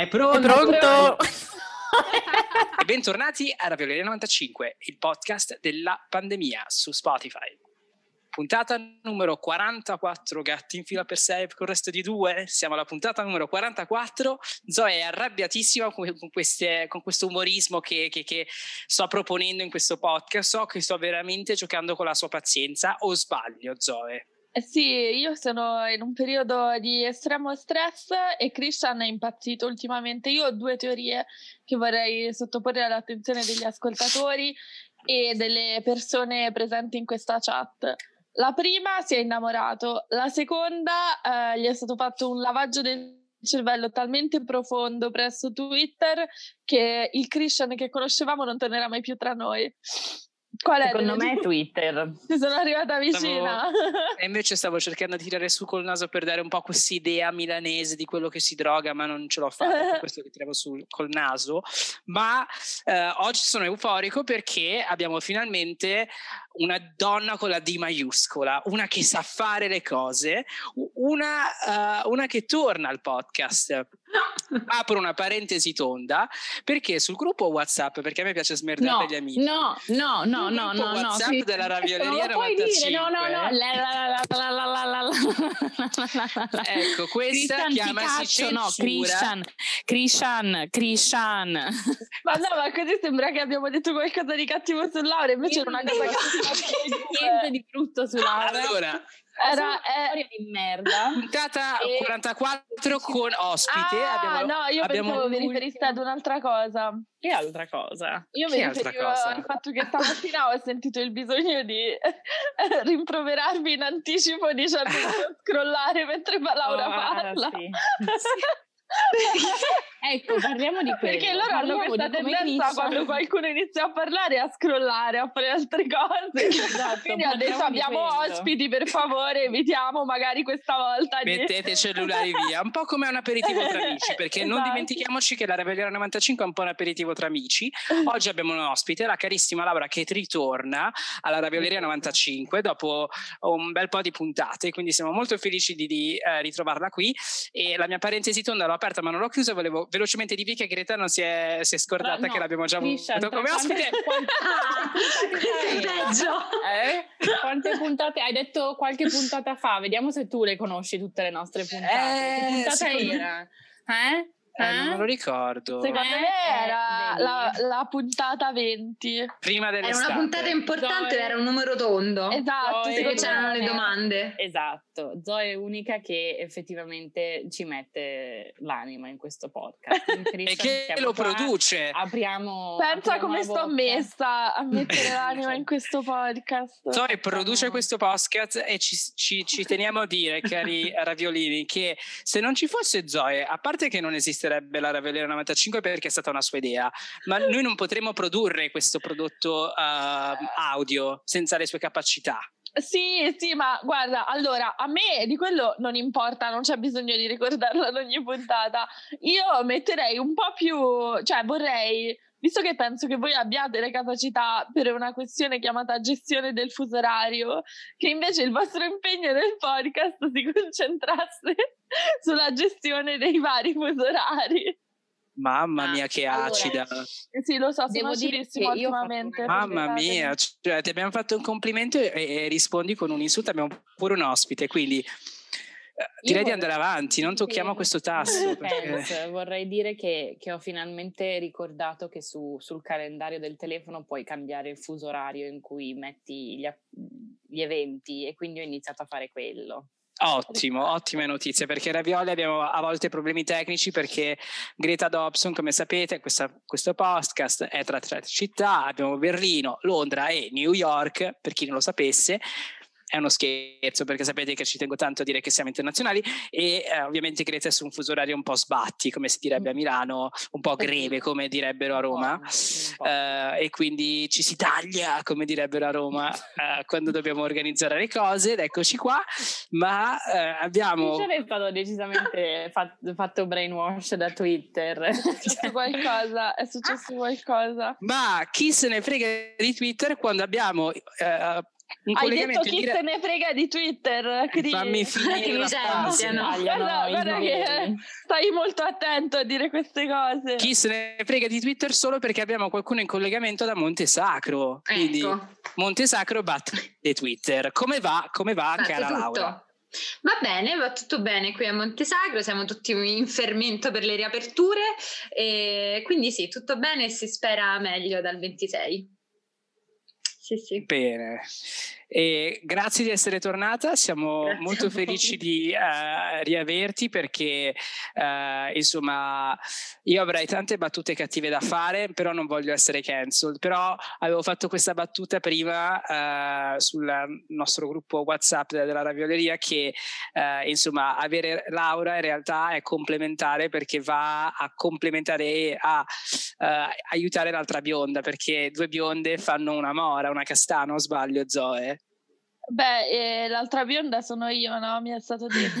È pronto? È pronto? e bentornati a Ravioleria 95, il podcast della pandemia su Spotify. Puntata numero 44, gatti in fila per sé con il resto di due. Siamo alla puntata numero 44. Zoe è arrabbiatissima con, queste, con questo umorismo che, che, che, sto proponendo in questo podcast. So che sto veramente giocando con la sua pazienza. O sbaglio, Zoe? Eh sì, io sono in un periodo di estremo stress e Christian è impazzito ultimamente. Io ho due teorie che vorrei sottoporre all'attenzione degli ascoltatori e delle persone presenti in questa chat. La prima si è innamorato, la seconda eh, gli è stato fatto un lavaggio del cervello talmente profondo presso Twitter che il Christian che conoscevamo non tornerà mai più tra noi. Qual Secondo me è Twitter. Ti sono arrivata vicina. Stavo... e invece stavo cercando di tirare su col naso per dare un po' quest'idea milanese di quello che si droga, ma non ce l'ho fatta, per questo che tiravo su col naso. Ma eh, oggi sono euforico perché abbiamo finalmente una donna con la D maiuscola, una che sa fare le cose, una, uh, una che torna al podcast. Apro una parentesi tonda perché sul gruppo WhatsApp, perché a me piace smerdare no, gli amici. No, no, no, no, no, WhatsApp no, della ravioleria 95. no, no, no, ecco, questa Christian chiamasi. No, Christian, Christian, Christian. Ma no, ma così sembra che abbiamo detto qualcosa di cattivo su Laura, invece era una cosa cattiva. Niente di brutto su Laura. Allora, era storia di merda. Puntata e... 44 con ospite. Ah, abbiamo, no, io abbiamo pensavo vi riferiste ad un'altra cosa. Che altra cosa? Io mi riferivo al fatto che stamattina ho sentito il bisogno di rimproverarvi in anticipo dicendo di scrollare mentre Laura oh, parla. Sì. sì. ecco, parliamo di quello. Perché loro hanno questa tendenza quando qualcuno inizia a parlare a scrollare, a fare altre cose. Esatto, Quindi ha detto abbiamo ospiti, per favore, evitiamo magari questa volta. Di... Mettete i cellulari via, un po' come un aperitivo tra amici, perché esatto. non dimentichiamoci che la Rebellione 95 è un po' un aperitivo tra amici. Oggi abbiamo un ospite, la carissima Laura che ritorna alla Ravioleria 95 dopo un bel po' di puntate, quindi siamo molto felici di, di eh, ritrovarla qui e la mia parentesi tonda l'ho aperta ma non l'ho chiusa, volevo velocemente dire che Greta non si è, si è scordata no, che l'abbiamo già avuto come ospite. Quante, quante, peggio. Eh? Quante puntate hai detto qualche puntata fa? Vediamo se tu le conosci tutte le nostre puntate. Eh, che puntata era? Eh? Eh, non me lo ricordo. Secondo me eh, era la, la, puntata 20. Prima dell'estate. Era una puntata importante, Zoe. era un numero tondo. Esatto. Perché c'erano le domande. Esatto. Zoe è unica che effettivamente ci mette l'anima in questo podcast. In e che lo qua, produce. Apriamo. Pensa apriamo come sto bocca. messa a mettere l'anima in questo podcast. Zoe produce questo podcast e ci, ci, ci teniamo a dire, cari raviolini, che se non ci fosse Zoe, a parte che non esiste esisterebbe la Raveliera 95 perché è stata una sua idea, ma noi non potremmo produrre questo prodotto uh, audio senza le sue capacità. Sì, sì, ma guarda, allora a me di quello non importa, non c'è bisogno di ricordarlo ad ogni puntata. Io metterei un po' più, cioè vorrei, visto che penso che voi abbiate le capacità per una questione chiamata gestione del fuso orario, che invece il vostro impegno nel podcast si concentrasse sulla gestione dei vari fusi orari. Mamma mia, che allora, acida! Sì, lo so, sono acidissimo ultimamente. Mamma mia, cioè, ti abbiamo fatto un complimento e, e, rispondi con un insulto. Abbiamo pure un ospite, quindi eh, direi di andare avanti, non tocchiamo sì. questo tasto. Perché... Vorrei dire che, che, ho finalmente ricordato che su, sul calendario del telefono puoi cambiare il fuso orario in cui metti gli, gli eventi e quindi ho iniziato a fare quello. Ottimo, ottime notizie perché Ravioli abbiamo a volte problemi tecnici perché Greta Dobson, come sapete, questa, questo podcast è tra tre città, abbiamo Berlino, Londra e New York, per chi non lo sapesse, è uno scherzo perché sapete che ci tengo tanto a dire che siamo internazionali e eh, ovviamente Greta è su un fuso orario un po' sbatti come si direbbe a Milano, un po' greve come direbbero a Roma eh, e quindi ci si taglia come direbbero a Roma eh, quando dobbiamo organizzare le cose ed eccoci qua ma eh, abbiamo... Non è stato decisamente fatto, fatto brainwash da Twitter. È successo qualcosa, è successo qualcosa. Ma chi se ne frega di Twitter quando abbiamo eh, un Hai detto chi dire... se ne frega di Twitter, Cri. Fammi finire la frase. Guarda, guarda che stai molto attento a dire queste cose. Chi se ne frega di Twitter solo perché abbiamo qualcuno in collegamento da Monte Sacro. Quindi ecco. Monte Sacro batte Twitter. Come va, come va Fatto cara tutto. Laura? Va bene, va tutto bene qui a Montesagro, siamo tutti in fermento per le riaperture e quindi sì, tutto bene e si spera meglio dal 26. Sì, sì. Bene. E grazie di essere tornata, siamo Grazie molto felici di uh, riaverti perché uh, insomma io avrei tante battute cattive da fare, però non voglio essere cancelled, però avevo fatto questa battuta prima uh, sul nostro gruppo WhatsApp della ravioleria che insomma avere Laura in realtà è complementare perché va a complementare e a aiutare l'altra bionda perché due bionde fanno una mora, una castana, o sbaglio Zoe? Beh, eh, l'altra bionda sono io, no? Mi è stato detto.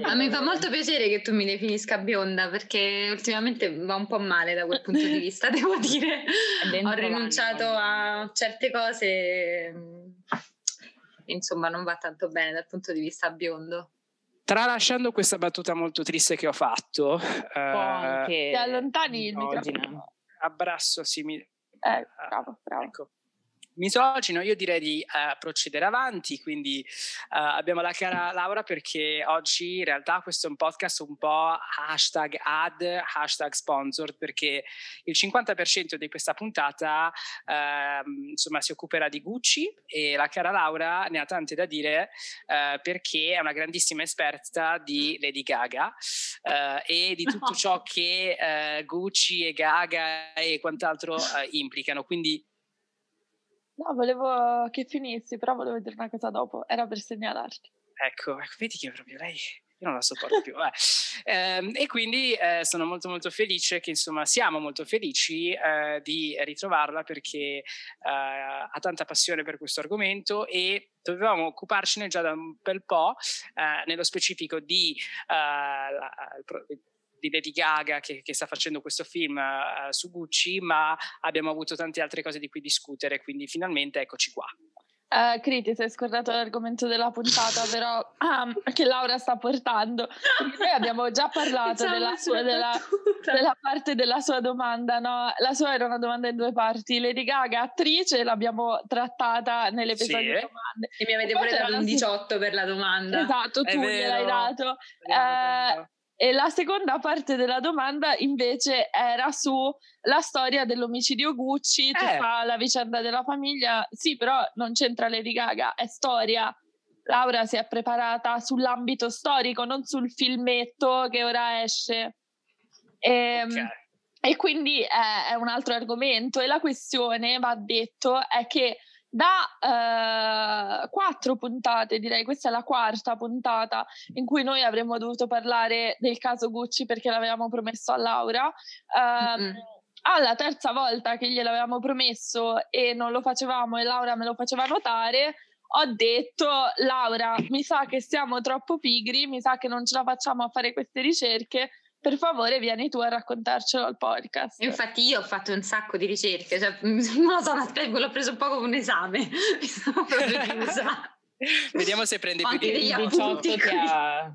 Ma mi fa molto piacere che tu mi definisca bionda perché ultimamente va un po' male da quel punto di vista, devo dire. Ho rinunciato a certe cose, insomma non va tanto bene dal punto di vista biondo. Tralasciando questa battuta molto triste che ho fatto, eh, anche ti allontani il microfono. Abbraccio, sì, mi... eh, bravo, bravo. Ecco misogino, io direi di uh, procedere avanti, quindi uh, abbiamo la cara Laura perché oggi in realtà questo è un podcast un po' hashtag ad, hashtag sponsored, perché il 50% di questa puntata uh, insomma si occuperà di Gucci e la cara Laura ne ha tante da dire perché è una grandissima esperta di Lady Gaga e di tutto ciò che Gucci e Gaga e quant'altro implicano, quindi No, volevo che finissi, però volevo dire una cosa dopo, era per segnalarti. Ecco, ecco vedi che proprio lei io non la sopporto più. Eh, e quindi eh, sono molto molto felice che insomma siamo molto felici eh, di ritrovarla perché eh, ha tanta passione per questo argomento e dovevamo occuparcene già da un bel po', eh, nello specifico di eh, la, di Lady Gaga che, che, sta facendo questo film uh, su Gucci, ma abbiamo avuto tante altre cose di cui discutere, quindi finalmente eccoci qua. Uh, Criti, sei scordato l'argomento della puntata, però um, che Laura sta portando. Noi abbiamo già parlato della, sua, della, della, parte della sua domanda, no? La sua era una domanda in due parti. Lady Gaga, attrice, l'abbiamo trattata nell'episodio sì. domande. E mi avete pure dato un 18 per la domanda. Esatto, tu gliel'hai dato. Uh, e la seconda parte della domanda invece era sulla storia dell'omicidio Gucci, eh. la vicenda della famiglia. Sì, però non c'entra Lady Gaga, è storia. Laura si è preparata sull'ambito storico, non sul filmetto che ora esce. E, okay. e quindi è, è un altro argomento. E la questione, va detto, è che da uh, quattro puntate, direi questa è la quarta puntata in cui noi avremmo dovuto parlare del caso Gucci perché l'avevamo promesso a Laura. Uh, mm-hmm. Alla terza volta che gliel'avevamo promesso e non lo facevamo e Laura me lo faceva notare, ho detto Laura, mi sa che siamo troppo pigri, mi sa che non ce la facciamo a fare queste ricerche, per favore vieni tu a raccontarcelo al podcast. Infatti io ho fatto un sacco di ricerche, cioè, non lo so, aspetta, l'ho preso un po' come un esame, mi sono proprio chiusa. Vediamo se prende più di appunti che ha...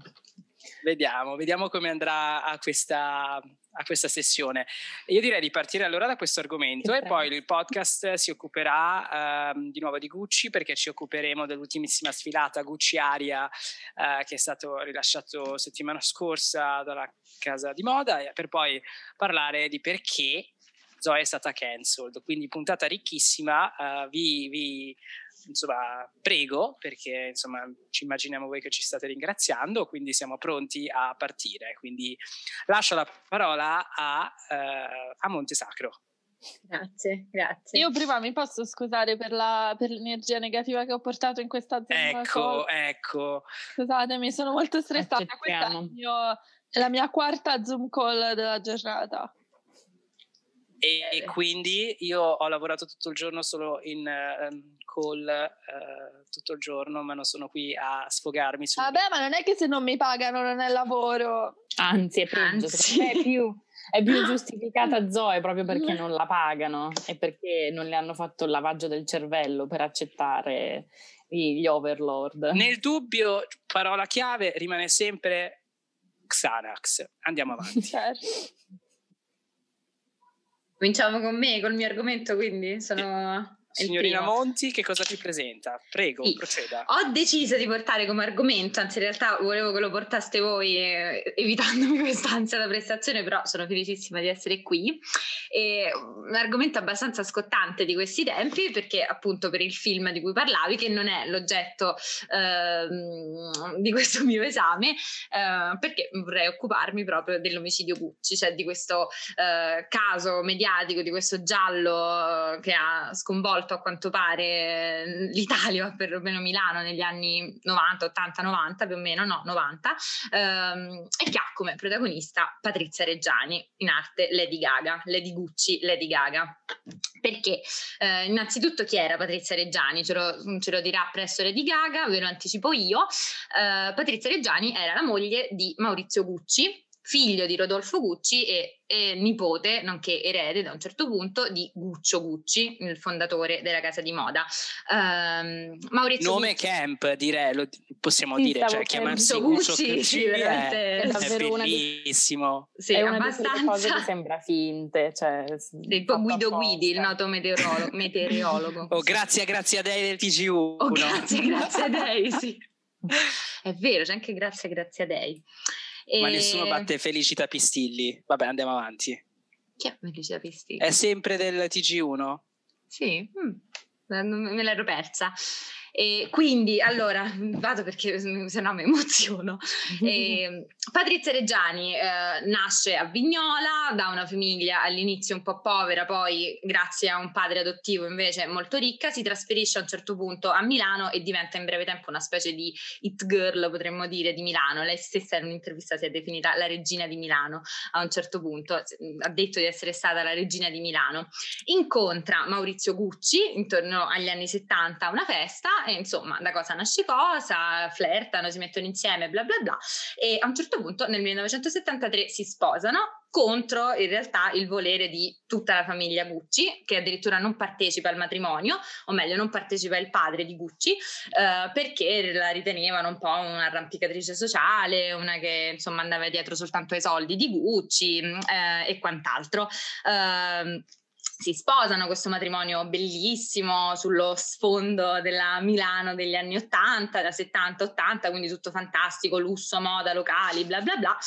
Vediamo, vediamo come andrà a questa, a questa sessione. Io direi di partire allora da questo argomento e poi il podcast si occuperà uh, di nuovo di Gucci perché ci occuperemo dell'ultimissima sfilata Gucci Aria uh, che è stato rilasciato settimana scorsa dalla casa di moda per poi parlare di perché Zoe è stata cancelled. Quindi puntata ricchissima, uh, vi, vi insomma, prego, perché insomma, ci immaginiamo voi che ci state ringraziando, quindi siamo pronti a partire. Quindi lascio la parola a, uh, a Montesacro. Grazie, grazie. Io prima mi posso scusare per, la, per l'energia negativa che ho portato in questa azienda. Ecco, ecco. Scusatemi, sono molto stressata. Questa è, mio, è la mia quarta Zoom call della giornata. E, e, quindi io ho lavorato tutto il giorno solo in uh, call uh, tutto il giorno, ma non sono qui a sfogarmi su. Vabbè, ma non è che se non mi pagano non è lavoro. Anzi, è peggio, Anzi. è più. È più giustificata Zoe proprio perché non la pagano e perché non le hanno fatto il lavaggio del cervello per accettare gli overlord. Nel dubbio, parola chiave rimane sempre Xanax. Andiamo avanti. Certo. Cominciamo con me, col mio argomento, quindi sono... Signorina Monti, che cosa ti presenta? Prego, sì. proceda. Ho deciso di portare come argomento, anzi in realtà volevo che lo portaste voi eh, evitandomi quest'ansia da prestazione, però sono felicissima di essere qui. E un argomento abbastanza scottante di questi tempi perché appunto per il film di cui parlavi, che non è l'oggetto eh, di questo mio esame, eh, perché vorrei occuparmi proprio dell'omicidio Gucci, cioè di questo eh, caso mediatico, di questo giallo che ha sconvolto coinvolto a quanto pare l'Italia, o perlomeno Milano, negli anni 90, 80, 90 più o meno, no, 90, ehm, e che ha come protagonista Patrizia Reggiani, in arte Lady Gaga, Lady Gucci, Lady Gaga. Perché? Eh, innanzitutto chi era Patrizia Reggiani? Ce lo, ce lo, dirà presto Lady Gaga, ve lo anticipo io. Eh, Patrizia Reggiani era la moglie di Maurizio Gucci, figlio di Rodolfo Gucci e, e, nipote, nonché erede da un certo punto, di Guccio Gucci, il fondatore della casa di moda. Um, Maurizio Nome Gucci. Camp, direi, lo possiamo sì, dire, cioè chiamarsi Guccio Gucci, Gucci sì, è, è, davvero bellissimo. Sì, è una abbastanza... cose che sembra finte. Cioè, tipo Guido Guidi, il noto meteorologo. meteorologo. Oh, grazie, grazie a Dei del TG1. Oh, grazie, grazie a Dei, sì. È vero, c'è anche grazie, grazie a Dei. E... Ma nessuno batte Felicita Pistilli. Vabbè, andiamo avanti. Chi è Felicita Pistilli? È sempre del TG1? Sì, mm. me l'ero persa. E quindi, allora, vado perché se no mi emoziono. E, Patrizia Reggiani eh, nasce a Vignola da una famiglia all'inizio un po' povera, poi grazie a un padre adottivo invece molto ricca, si trasferisce a un certo punto a Milano e diventa in breve tempo una specie di hit girl, potremmo dire, di Milano. Lei stessa in un'intervista si è definita la regina di Milano a un certo punto, ha detto di essere stata la regina di Milano. Incontra Maurizio Gucci intorno agli anni 70 a una festa e insomma da cosa nasce cosa, flirtano, si mettono insieme, bla bla bla e a un certo punto nel 1973 si sposano contro in realtà il volere di tutta la famiglia Gucci, che addirittura non partecipa al matrimonio, o meglio non partecipa il padre di Gucci, eh, perché la ritenevano un po' un'arrampicatrice sociale, una che insomma andava dietro soltanto ai soldi di Gucci eh, e quant'altro. Eh, si sposano, questo matrimonio bellissimo sullo sfondo della Milano degli anni 80, da 70-80, quindi tutto fantastico, lusso, moda, locali, bla bla bla.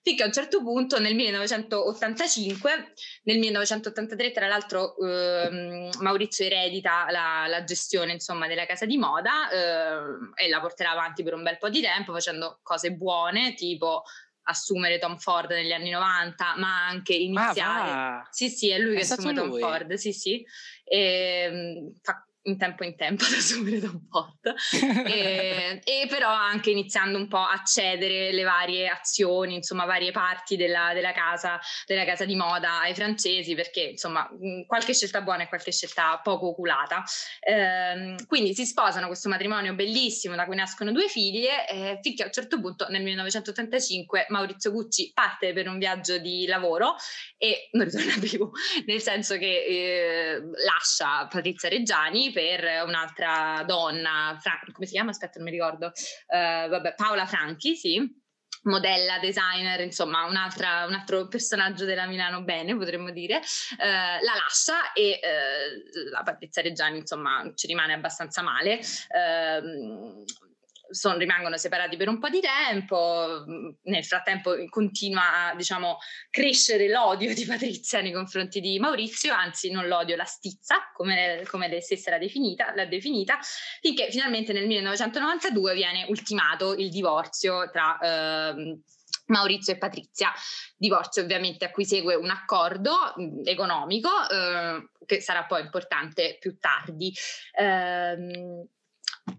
Finché a un certo punto nel 1985, nel 1983 tra l'altro eh, Maurizio eredita la, la, gestione insomma della casa di moda eh, e la porterà avanti per un bel po' di tempo facendo cose buone tipo assumere Tom Ford negli anni 90, ma anche iniziare. Ah, sì, sì, è lui è che assume Tom lui. Ford, sì, sì. E, ehm, fa in tempo in tempo ad assumere da un pot e, e, però anche iniziando un po' a cedere le varie azioni insomma varie parti della, della, casa, della casa di moda ai francesi perché insomma qualche scelta buona e qualche scelta poco oculata. Ehm, quindi si sposano questo matrimonio bellissimo da cui nascono due figlie eh, finché a un certo punto nel 1985 Maurizio Gucci parte per un viaggio di lavoro e non ritorna più. Nel senso che eh, lascia Patrizia Reggiani per un'altra donna, Fra- come si chiama? Aspetta, non mi ricordo. Uh, vabbè, Paola Franchi, sì modella, designer, insomma un altro personaggio della Milano Bene, potremmo dire, eh, la lascia e eh, la Patrizia Reggiani insomma ci rimane abbastanza male. Eh, son, rimangono separati per un po' di tempo, nel frattempo continua a diciamo, crescere l'odio di Patrizia nei confronti di Maurizio, anzi non l'odio, la stizza, come, come lei stessa l'ha definita, l'ha definita, finché finalmente nel 1992 viene ultimato il divorzio tra... Eh, Maurizio e Patrizia, divorzio ovviamente a cui segue un accordo economico eh, che sarà poi importante più tardi. Eh,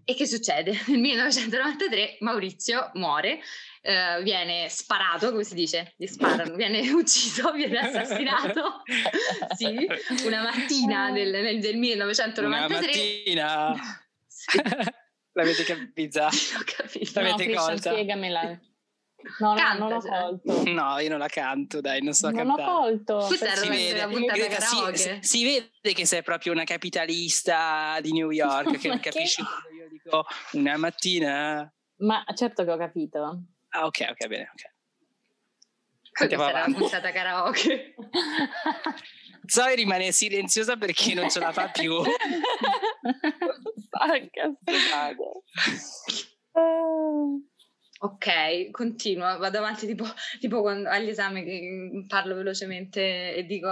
e che succede? Nel 1993 Maurizio muore, eh, viene sparato, come si dice? Gli sparano, viene ucciso, viene assassinato. sì, una mattina del, del 1993. Una mattina! sì. L'avete capita? L'avete no, colta? spiegamela. No, no, non ho colto. No, io non la canto, dai, non so non cantare. Non ho colto. Si vede, la puntata si, si, vede che sei proprio una capitalista di New York, che capisci quando io dico una mattina... Ma certo che ho capito. Ah, ok, ok, bene, ok. Andiamo Questa avanti. puntata karaoke. Zoe rimane silenziosa perché non ce la fa più. Stanca, Ok, continuo, vado avanti tipo, tipo quando, agli esami che parlo velocemente e dico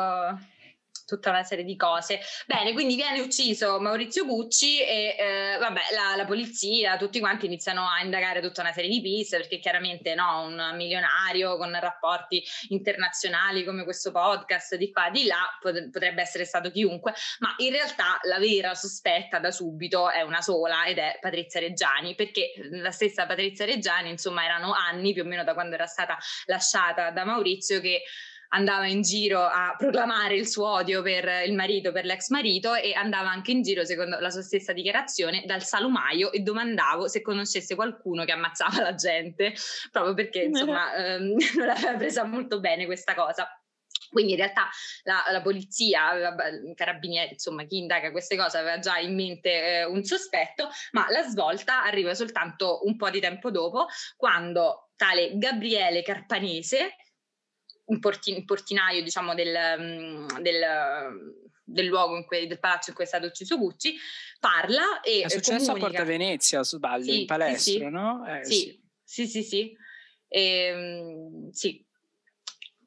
tutta una serie di cose. Bene, quindi viene ucciso Maurizio Gucci e eh, vabbè, la, la, polizia, tutti quanti iniziano a indagare tutta una serie di piste perché chiaramente no, un milionario con rapporti internazionali come questo podcast di qua di là pot- potrebbe essere stato chiunque, ma in realtà la vera sospetta da subito è una sola ed è Patrizia Reggiani, perché la stessa Patrizia Reggiani, insomma, erano anni più o meno da quando era stata lasciata da Maurizio che andava in giro a proclamare il suo odio per il marito, per l'ex marito e andava anche in giro, secondo la sua stessa dichiarazione, dal salumaio e domandavo se conoscesse qualcuno che ammazzava la gente, proprio perché insomma ehm, non aveva presa molto bene questa cosa. Quindi in realtà la, la polizia, i carabinieri, insomma chi indaga queste cose aveva già in mente eh, un sospetto, ma la svolta arriva soltanto un po' di tempo dopo, quando tale Gabriele Carpanese, un, un portinaio diciamo del, mm, del, del luogo in cui, del palazzo in cui è stato ucciso Gucci, parla e È successo comunica. a Porta Venezia, sbaglio, sì, in palestra, sì, sì. no? Eh, sì, sì, sì, sì. E, ehm, sì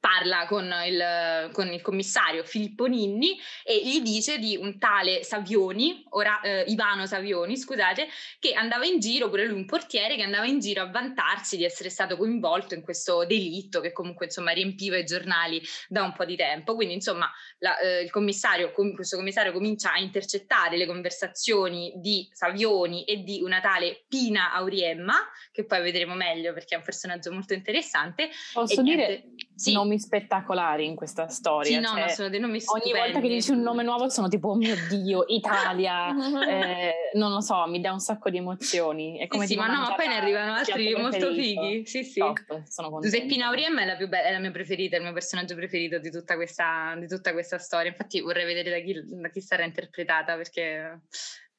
parla con il, con il, commissario Filippo Ninni e gli dice di un tale Savioni, ora eh, Ivano Savioni, scusate, che andava in giro, pure lui un portiere, che andava in giro a vantarsi di essere stato coinvolto in questo delitto che comunque insomma riempiva i giornali da un po' di tempo. Quindi insomma la, eh, il commissario, com- questo commissario comincia a intercettare le conversazioni di Savioni e di una tale Pina Auriemma, che poi vedremo meglio perché è un personaggio molto interessante. Posso dire, niente, sì. Nomi spettacolari in questa storia. Sì, no, cioè, no, sono dei nomi Ogni volta che dici un nome nuovo sono tipo, oh mio Dio, Italia, eh, non lo so, mi dà un sacco di emozioni. È come sì, sì ma no, ma poi ne arrivano altri molto fighi. Sì, sì. Top, sono Giuseppina Auriemma è la più bella, è la mia preferita, è il mio personaggio preferito di tutta questa, di tutta questa storia. Infatti vorrei vedere da chi, da chi sarà interpretata perché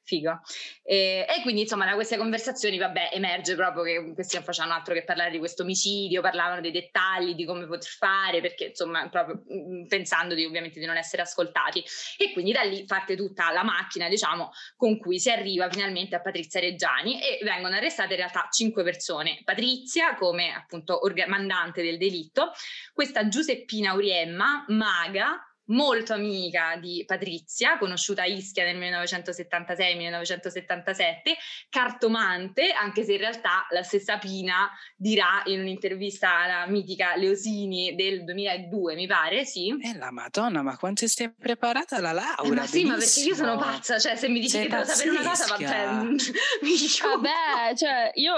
figo. E, e, quindi insomma da queste conversazioni vabbè emerge proprio che questi non facevano altro che parlare di questo omicidio, parlavano dei dettagli, di come poter fare, perché insomma proprio mm, pensando di, ovviamente di non essere ascoltati. E quindi da lì parte tutta la macchina diciamo con cui si arriva finalmente a Patrizia Reggiani e vengono arrestate in realtà cinque persone. Patrizia come appunto orga- mandante del delitto, questa Giuseppina Uriemma, maga, molto amica di Patrizia, conosciuta a Ischia nel 1976-1977, cartomante, anche se in realtà la stessa Pina dirà in un'intervista alla mitica Leosini del 2002, mi pare, sì. Eh la madonna, ma quanto stai preparata la laurea? Eh, ma sì, ma perché io sono pazza, cioè se mi dici Sei che devo sapere una cosa, cioè, mi Vabbè, cioè io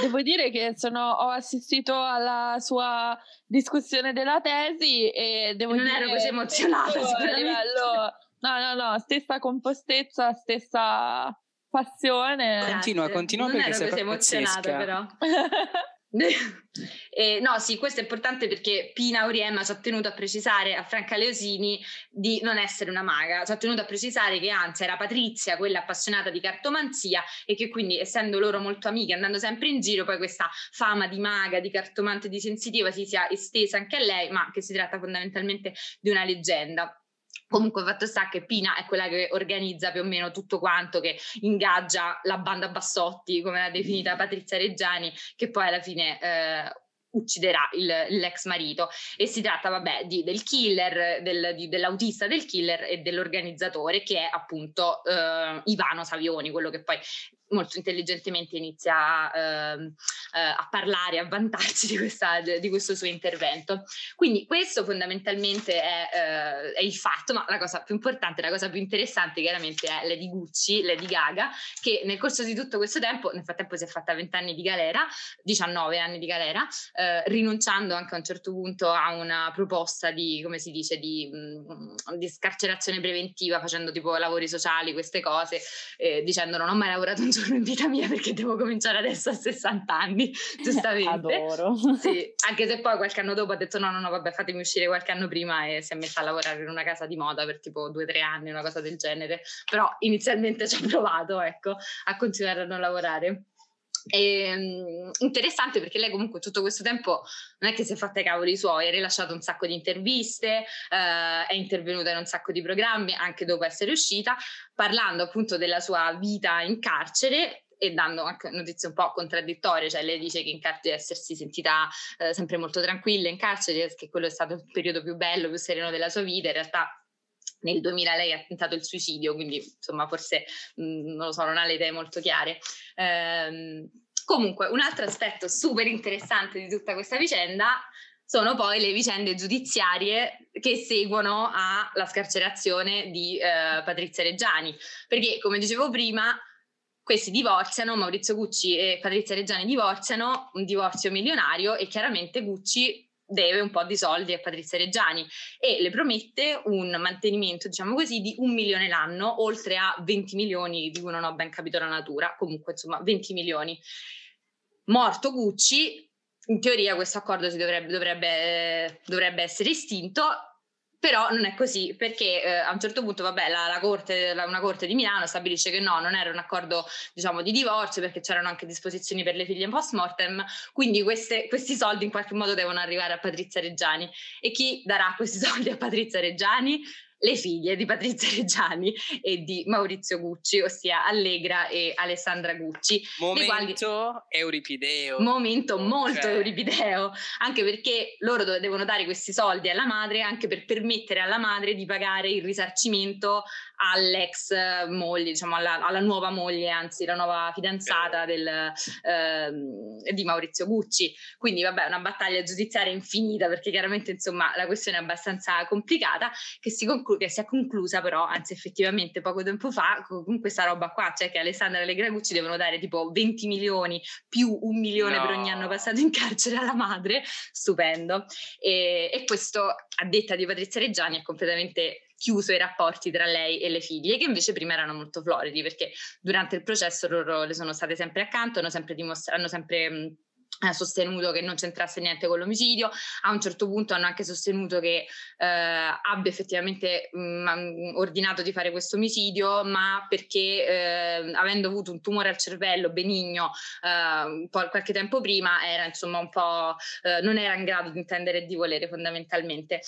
devo dire che sono, ho assistito alla sua discussione della tesi e devo non dire... Non ero così emozionata a livello... No, no, no, stessa compostezza, stessa passione. Continua, continua non perché ero sei così emozionata però. eh, no, sì, questo è importante perché Pina Auriemma ci ha tenuto a precisare a Franca Leosini di non essere una maga, ci ha tenuto a precisare che anzi era Patrizia quella appassionata di cartomanzia e che quindi essendo loro molto amiche, andando sempre in giro, poi questa fama di maga, di cartomante, di sensitiva si sia estesa anche a lei, ma che si tratta fondamentalmente di una leggenda. Comunque fatto sta che Pina è quella che organizza più o meno tutto quanto, che ingaggia la banda Bassotti, come l'ha definita Patrizia Reggiani, che poi alla fine eh, ucciderà il, l'ex marito e si tratta vabbè di, del killer del, di, dell'autista del killer e dell'organizzatore che è appunto eh, Ivano Savioni quello che poi molto intelligentemente inizia uh, uh, a parlare, a vantarsi di, questa, di, questo suo intervento. Quindi questo fondamentalmente è, uh, è, il fatto, ma la cosa più importante, la cosa più interessante chiaramente è Lady Gucci, Lady Gaga, che nel corso di tutto questo tempo, nel frattempo si è fatta 20 anni di galera, 19 anni di galera, eh, rinunciando anche a un certo punto a una proposta di, come si dice, di, mh, mm, di scarcerazione preventiva, facendo tipo lavori sociali, queste cose, eh, dicendo non ho mai lavorato un giorno in vita mia perché devo cominciare adesso a 60 anni, giustamente. Adoro. Sì, anche se poi qualche anno dopo ha detto no, no, no, vabbè, fatemi uscire qualche anno prima e si è messa a lavorare in una casa di moda per tipo due o tre anni, una cosa del genere. Però inizialmente ci ho provato, ecco, a continuare a non lavorare. E, um, interessante perché lei comunque tutto questo tempo non è che si è fatta i cavoli suoi, ha rilasciato un sacco di interviste, uh, è intervenuta in un sacco di programmi anche dopo essere uscita, parlando appunto della sua vita in carcere e dando anche notizie un po' contraddittorie, cioè lei dice che in carcere di essersi sentita eh, sempre molto tranquilla in carcere, che quello è stato il periodo più bello, più sereno della sua vita, in realtà nel 2000 lei ha tentato il suicidio, quindi insomma forse mh, mm, non lo so, non ha le idee molto chiare. Ehm, comunque, un altro aspetto super interessante di tutta questa vicenda sono poi le vicende giudiziarie che seguono alla scarcerazione di eh, Patrizia Reggiani, perché come dicevo prima questi divorziano, Maurizio Gucci e Patrizia Reggiani divorziano, un divorzio milionario e chiaramente Gucci deve un po' di soldi a Patrizia Reggiani e le promette un mantenimento, diciamo così, di un milione l'anno, oltre a 20 milioni di cui non ho ben capito la natura, comunque insomma 20 milioni. Morto Gucci, in teoria questo accordo dovrebbe, dovrebbe, dovrebbe essere estinto, però non è così perché eh, a un certo punto, vabbè, la, la corte, la, una corte di Milano stabilisce che no, non era un accordo diciamo di divorzio perché c'erano anche disposizioni per le figlie post mortem, quindi queste, questi soldi in qualche modo devono arrivare a Patrizia Reggiani. E chi darà questi soldi a Patrizia Reggiani? Le figlie di Patrizia Reggiani e di Maurizio Gucci, ossia Allegra e Alessandra Gucci. Momento quali... euripideo. Momento molto cioè... euripideo, anche perché loro devono dare questi soldi alla madre anche per permettere alla madre di pagare il risarcimento all'ex moglie, diciamo alla, alla nuova moglie, anzi la nuova fidanzata del, eh, di Maurizio Gucci. Quindi vabbè, una battaglia giudiziaria infinita perché chiaramente insomma la questione è abbastanza complicata che si conclude che si è conclusa però, anzi effettivamente poco tempo fa, con questa roba qua, cioè che Alessandra e le Gragucci devono dare tipo 20 milioni più un milione no. per ogni anno passato in carcere alla madre, stupendo. E, e questo, a detta di Patrizia Reggiani, è completamente chiuso i rapporti tra lei e le figlie, che invece prima erano molto floridi, perché durante il processo loro le sono state sempre accanto, hanno sempre dimostrato, hanno sempre ha sostenuto che non c'entrasse niente con l'omicidio, a un certo punto hanno anche sostenuto che eh, abbia effettivamente mh, mm, ordinato di fare questo omicidio, ma perché eh, avendo avuto un tumore al cervello benigno eh, qualche tempo prima era insomma un po' eh, non era in grado di intendere e di volere fondamentalmente.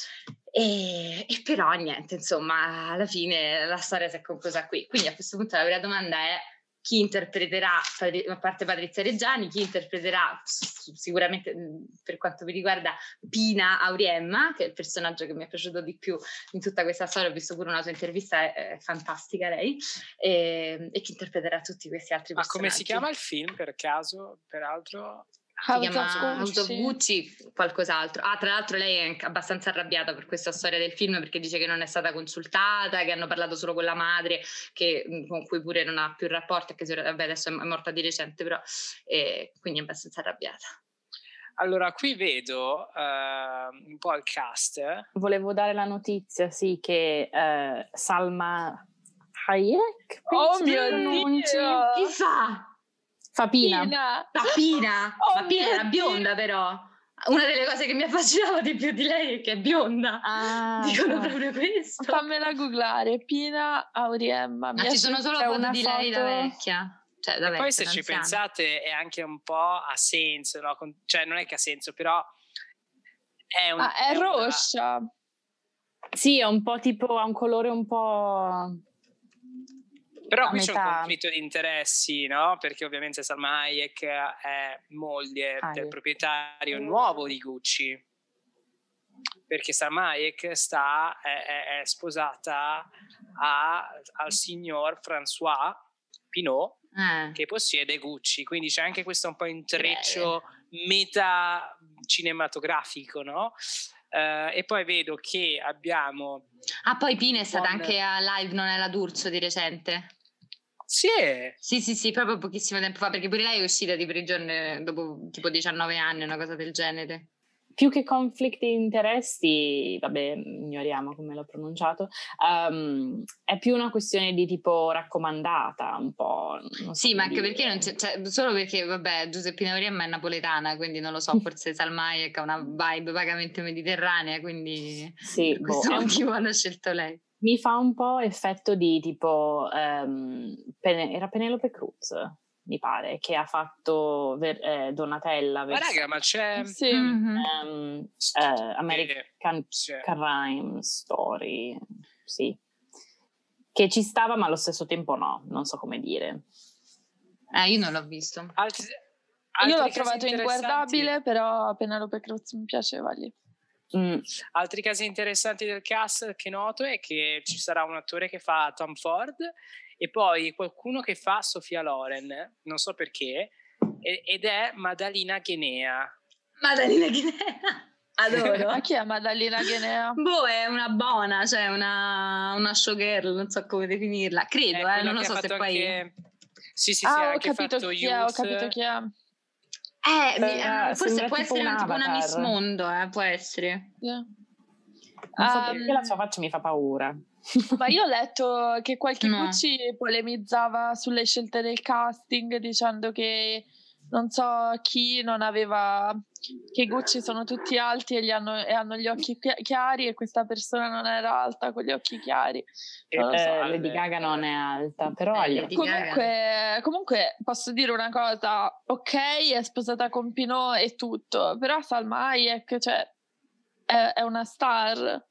E, e, però niente, insomma, alla fine la storia si è conclusa qui. Quindi a questo punto la vera domanda è chi interpreterà, a parte Patrizia Reggiani, chi interpreterà sicuramente per quanto mi riguarda Pina Auriemma, che è il personaggio che mi è piaciuto di più in tutta questa storia, ho visto pure una sua intervista, è, è fantastica lei, e, e, chi interpreterà tutti questi altri Ma personaggi. Ma come si chiama il film per caso, peraltro? Si chiama House of Gucci, qualcos'altro. Ah, tra l'altro lei è abbastanza arrabbiata per questa storia del film perché dice che non è stata consultata, che hanno parlato solo con la madre, che, con cui pure non ha più rapporti, che vabbè, adesso è morta di recente, però e quindi è abbastanza arrabbiata. Allora, qui vedo uh, un po' il cast. Volevo dare la notizia, sì, che uh, Salma Hayek. Oh mio Dio! Chi fa? Fa Pina. Pina. Fa Pina. Oh Ma Pina era bionda però. Una delle cose che mi affascinava di più di lei è che è bionda. Ah, Dicono no. proprio questo. Fammela googlare. Pina Auriemma. Ma ci sono solo foto di lei da vecchia. Cioè, da e poi se ci pensate è anche un po' a senso, no? cioè non è che ha senso, però è, un, ah, è, è rossa. Una... Sì, è un po' tipo, ha un colore un po' Però qui metà... c'è un conflitto di interessi, no? Perché ovviamente Salma Hayek è moglie Hayek. del proprietario nuovo di Gucci. Perché Salma Hayek sta, è, è sposata a, al signor François Pinot, eh. che possiede Gucci. Quindi c'è anche questo un po' intreccio meta cinematografico, no? Uh, e poi vedo che abbiamo. Ah, poi Pina è stata anche a live Non è la D'Urso di recente. Sì. sì, sì, sì, proprio pochissimo tempo fa, perché pure lei è uscita di prigione dopo tipo 19 anni, una cosa del genere più che conflitti di interessi, vabbè, ignoriamo come l'ho pronunciato, um, è più una questione di tipo raccomandata, un po'. sì, so ma anche dire. perché non c'è, cioè, solo perché, vabbè, Giuseppina Oriemma è napoletana, quindi non lo so, forse Salmaiek ha una vibe vagamente mediterranea, quindi sì, per questo boh, motivo hanno scelto lei. Mi fa un po' effetto di tipo, um, Pen- era Penelope Cruz? Mi pare, che ha fatto ver- eh, Donatella. Ma raga, ma c'è... Sì. Mm-hmm. Um, eh, American sì. Crime Story, sì. Che ci stava, ma allo stesso tempo no, non so come dire. Eh, io non l'ho visto. Altri, altri io l'ho trovato inguardabile, però Penelope Cruz mi piaceva lì. Mm. Altri casi interessanti del cast che noto è che ci sarà un attore che fa Tom Ford e poi qualcuno che fa Sofia Loren, non so perché, ed è Madalina Ghenea. Madalina Ghenea? Adoro. Ma chi è Madalina Ghenea? Boh, è una buona, cioè una, una showgirl, non so come definirla. Credo, eh, non lo so se poi... Anche... Sì, sì, sì, ah, ho capito chi è, ho capito chi è. Eh, eh forse può essere un tipo una Miss Mondo, eh, può essere. Yeah. Non so um, perché la sua faccia mi fa paura. Ma io ho letto che qualche no. Gucci polemizzava sulle scelte del casting dicendo che non so chi non aveva che i Gucci sono tutti alti e, hanno, e, hanno, gli occhi chiari e questa persona non era alta con gli occhi chiari. Non eh, so, Lady Gaga non è alta, però eh, comunque, comunque, posso dire una cosa, ok, è sposata con Pinot e tutto, però Salma Hayek cioè, è, è una star.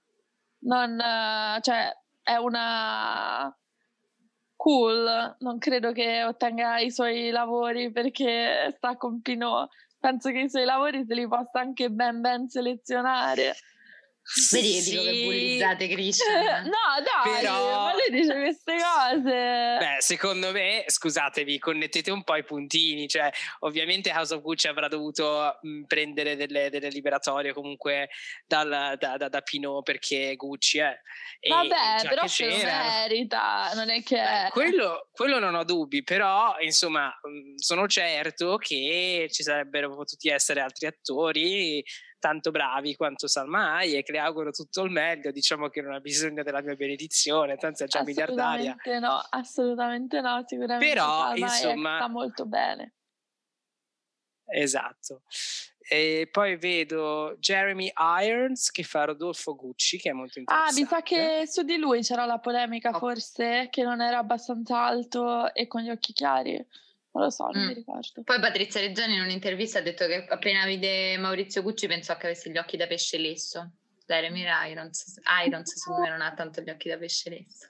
Non, cioè, è una cool, non credo che ottenga i suoi lavori perché sta con Pinot. Penso che i suoi lavori se li possa anche ben ben selezionare. Vedi sì. dico che bullizzate Christian. no, dai, Però... ma lui dice queste cose. Beh, secondo me, scusatevi, connettete un po' i puntini. Cioè, ovviamente House of Gucci avrà dovuto mh, prendere delle, delle, liberatorie comunque dal, da, da, da, Pinot perché Gucci è. Eh. Vabbè, però se lo merita, non è che... Beh, quello, quello, non ho dubbi, però insomma sono certo che ci sarebbero potuti essere altri attori tanto bravi quanto Salma Hayek, le auguro tutto il meglio, diciamo che non ha bisogno della mia benedizione, tanto è già miliardaria. Assolutamente no, assolutamente no, sicuramente Però, Salma insomma, sta molto bene. Esatto. E poi vedo Jeremy Irons che fa Rodolfo Gucci, che è molto interessante. Ah, mi sa che su di lui c'era la polemica, oh. forse, che non era abbastanza alto e con gli occhi chiari. Non lo so, non mm. mi ricordo. Poi Patrizia Reggiani in un'intervista ha detto che appena vide Maurizio Gucci pensò che avesse gli occhi da pesce lesso. Jeremy Irons, Irons secondo me non ha tanto gli occhi da pesce lesso.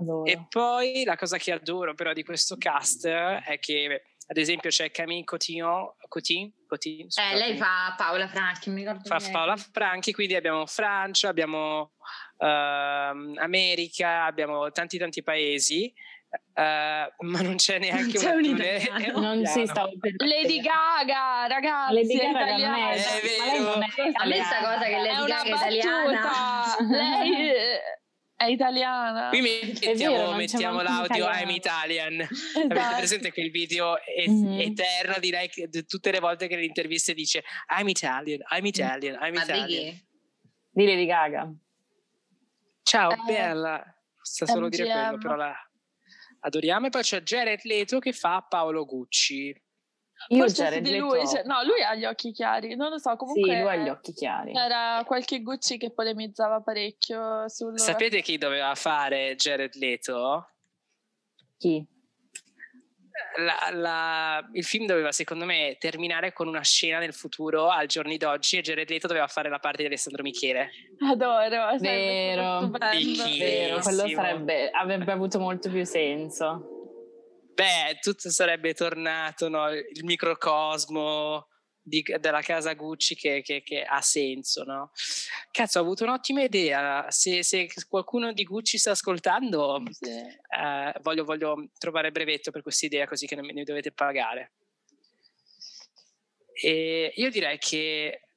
Adoro. E poi la cosa che adoro però di questo cast è che ad esempio c'è Camille Cotillon, Cotin, Cotin eh, lei fa Paola Franchi, mi ricordo Fa Paola Franchi, quindi abbiamo Francia, abbiamo uh, America, abbiamo tanti tanti paesi Uh, ma non c'è neanche c'è un attore. non si stava per Lady Gaga ragazzi Lady Gaga italiana. È, è vero. a me sta cosa che Lady Gaga è italiana. lei è italiana. Qui mettiamo, vero, mettiamo l'audio I'm Italian. Esatto. avete presente quel video è, mm-hmm. eterno di lei che tutte le volte che le interviste dice I'm Italian I'm Italian I'm ma Italian. di Lady Gaga. Ciao eh, bella. Sta solo MGM. dire quello però la adoriamo. E poi c'è Jared Leto che fa Paolo Gucci. Io Forse Jared di lui, cioè, no, lui ha gli occhi chiari, non lo so, comunque... Sì, lui ha gli occhi chiari. C'era qualche Gucci che polemizzava parecchio sul... Sapete chi doveva fare Jared Leto? Chi? La, la, il film doveva secondo me terminare con una scena nel futuro al giorni d'oggi e Jared Leto doveva fare la parte di Alessandro Michele. Adoro vero, vero quello sarebbe, avrebbe avuto molto più senso. Beh tutto sarebbe tornato no? il microcosmo di, della casa Gucci che, che, che, ha senso, no? Cazzo, ho avuto un'ottima idea. Se, se qualcuno di Gucci sta ascoltando, sì. eh, voglio, voglio, trovare brevetto per questa idea così che ne, ne dovete pagare. E io direi che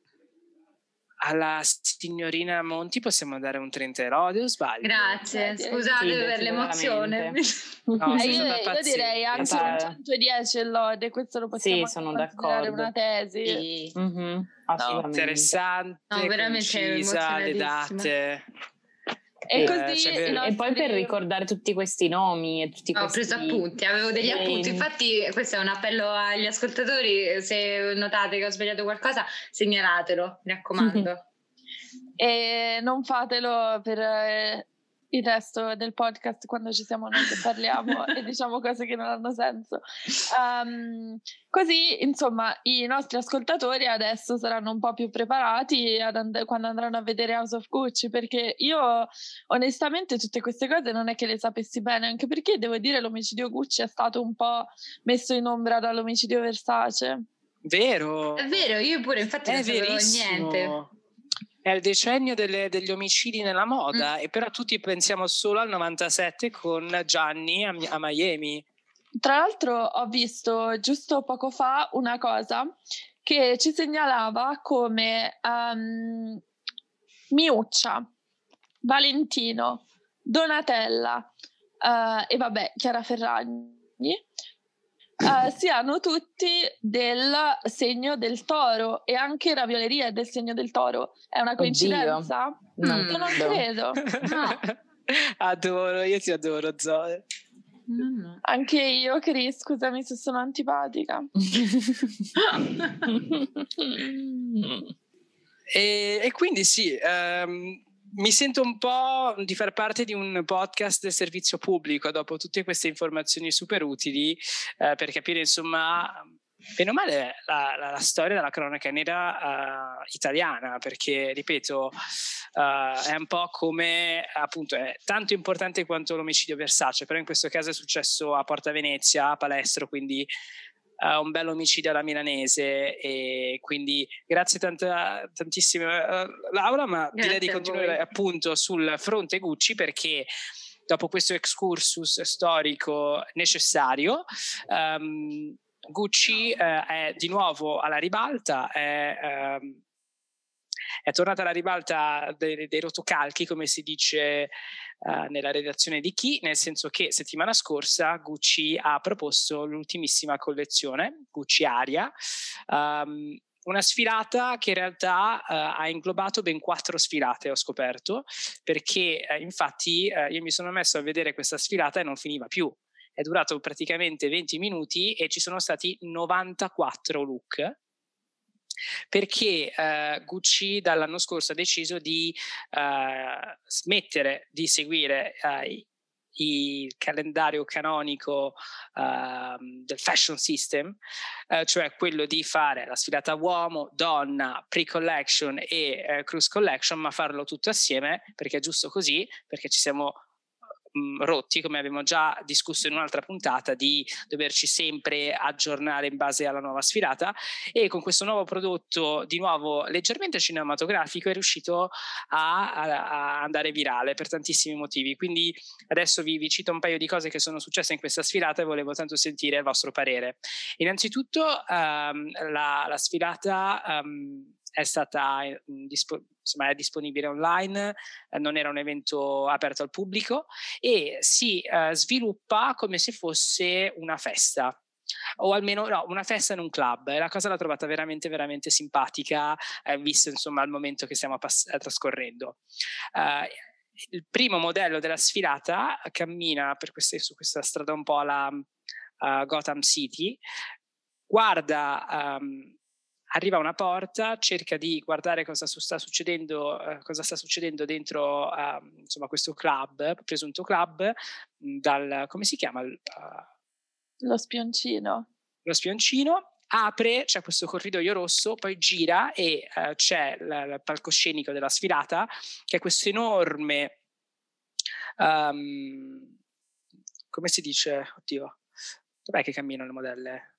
alla signorina Monti possiamo dare un 30 euro, sbaglio? Grazie, scusate sì, per l'emozione. No, eh, io, io, direi anche un 110 lode, questo lo possiamo sì, sono d'accordo. una tesi. Sì. Mm-hmm, no, interessante, no, concisa, le date. E, così, cioè, e poi per ricordare tutti questi nomi e tutti questi... Ho preso appunti, avevo degli appunti, infatti questo è un appello agli ascoltatori, se notate che ho sbagliato qualcosa segnalatelo, mi raccomando. e non fatelo per eh, il resto del podcast quando ci siamo noi che parliamo e diciamo cose che non hanno senso. Um, così, insomma, i nostri ascoltatori adesso saranno un po' più preparati and- quando andranno a vedere House of Gucci, perché io onestamente tutte queste cose non è che le sapessi bene, anche perché devo dire l'omicidio Gucci è stato un po' messo in ombra dall'omicidio Versace. Vero. È vero, io pure infatti è non sapevo niente è il decennio delle, degli omicidi nella moda, mm. e però tutti pensiamo solo al 97 con Gianni a, a, Miami. Tra l'altro ho visto giusto poco fa una cosa che ci segnalava come um, Miuccia, Valentino, Donatella uh, e vabbè Chiara Ferragni uh, siano tutti del segno del toro e anche Ravioleria è del segno del toro. È una coincidenza? No, mm, non credo. No. adoro, io ti adoro, Zoe. No, Anche io, Chris, scusami se sono antipatica. e, e, quindi sì, um, mi sento un po' di far parte di un podcast del servizio pubblico dopo tutte queste informazioni super utili eh, per capire insomma bene o male la, la, la storia della cronaca nera uh, italiana perché ripeto uh, è un po' come appunto è tanto importante quanto l'omicidio Versace però in questo caso è successo a Porta Venezia a Palestro quindi uh, un bel omicidio alla milanese e quindi grazie tanta, tantissimo uh, Laura, ma grazie direi di continuare appunto sul fronte Gucci perché dopo questo excursus storico necessario um, Gucci uh, è di nuovo alla ribalta, è, um, è tornata alla ribalta dei, dei rotocalchi, come si dice uh, nella redazione di Chi, nel senso che settimana scorsa Gucci ha proposto l'ultimissima collezione, Gucci Aria, um, una sfilata che in realtà uh, ha inglobato ben quattro sfilate, ho scoperto, perché uh, infatti io mi sono messo a vedere questa sfilata e non finiva più. È durato praticamente 20 minuti e ci sono stati 94 look perché eh, Gucci dall'anno scorso ha deciso di eh, smettere di seguire eh, il calendario canonico uh, del fashion system, uh, cioè quello di fare la sfilata uomo, donna, pre-collection e uh, cruise collection, ma farlo tutto assieme perché è giusto così, perché ci siamo mh, rotti, come abbiamo già discusso in un'altra puntata, di doverci sempre aggiornare in base alla nuova sfilata e con questo nuovo prodotto di nuovo leggermente cinematografico è riuscito a, a, a andare virale per tantissimi motivi. Quindi adesso vi, vi, cito un paio di cose che sono successe in questa sfilata e volevo tanto sentire il vostro parere. Innanzitutto um, la, la, sfilata um, è stata dispo- insomma, è disponibile online, eh, non era un evento aperto al pubblico e si eh, sviluppa come se fosse una festa o almeno no, una festa in un club. La cosa l'ho trovata veramente veramente simpatica eh, visto insomma il momento che stiamo pass- eh, trascorrendo. Uh, il primo modello della sfilata cammina queste, su questa strada un po' alla uh, Gotham City guarda um, arriva a una porta, cerca di guardare cosa sta succedendo, eh, cosa sta succedendo dentro uh, insomma, questo club, presunto club, dal, come si chiama? Uh, lo spioncino. Lo spioncino, apre, c'è questo corridoio rosso, poi gira e uh, c'è l- il palcoscenico della sfilata, che è questo enorme, um, come si dice, oddio, dov'è che camminano le modelle?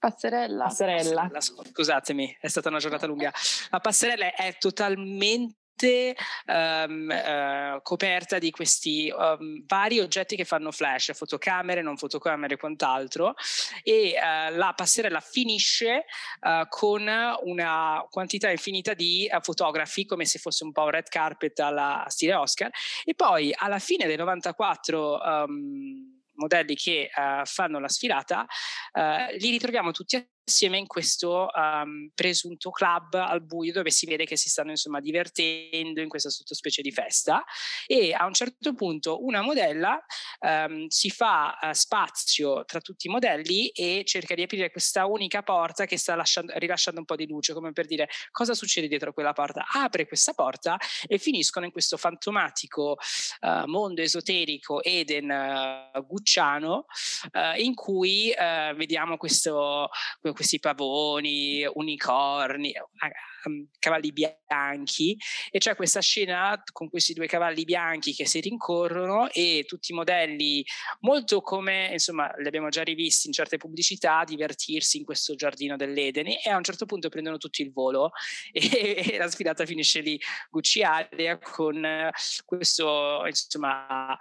Passerella. Passerella. Scusatemi, è stata una giornata lunga. La passerella è totalmente um, uh, coperta di questi um, vari oggetti che fanno flash, fotocamere, non fotocamere e quant'altro, e uh, la passerella finisce uh, con una quantità infinita di fotografi, come se fosse un po' un red carpet alla stile Oscar, e poi alla fine del 94 um, modelli che uh, fanno la sfilata, uh, li ritroviamo tutti assieme in questo um, presunto club al buio dove si vede che si stanno insomma divertendo in questa sottospecie di festa. E a un certo punto una modella um, si fa uh, spazio tra tutti i modelli e cerca di aprire questa unica porta che sta lasciando, rilasciando un po' di luce come per dire cosa succede dietro quella porta? Apre questa porta e finiscono in questo fantomatico uh, mondo esoterico Eden uh, gucciano in cui vediamo questo questi pavoni, unicorni, um, cavalli bianchi e c'è questa scena con questi due cavalli bianchi che si rincorrono e tutti i modelli molto come insomma li abbiamo già rivisti in certe pubblicità divertirsi in questo giardino dell'Edene e a un certo punto prendono tutti il volo e, e la sfilata finisce lì. Gucci Aria con questo insomma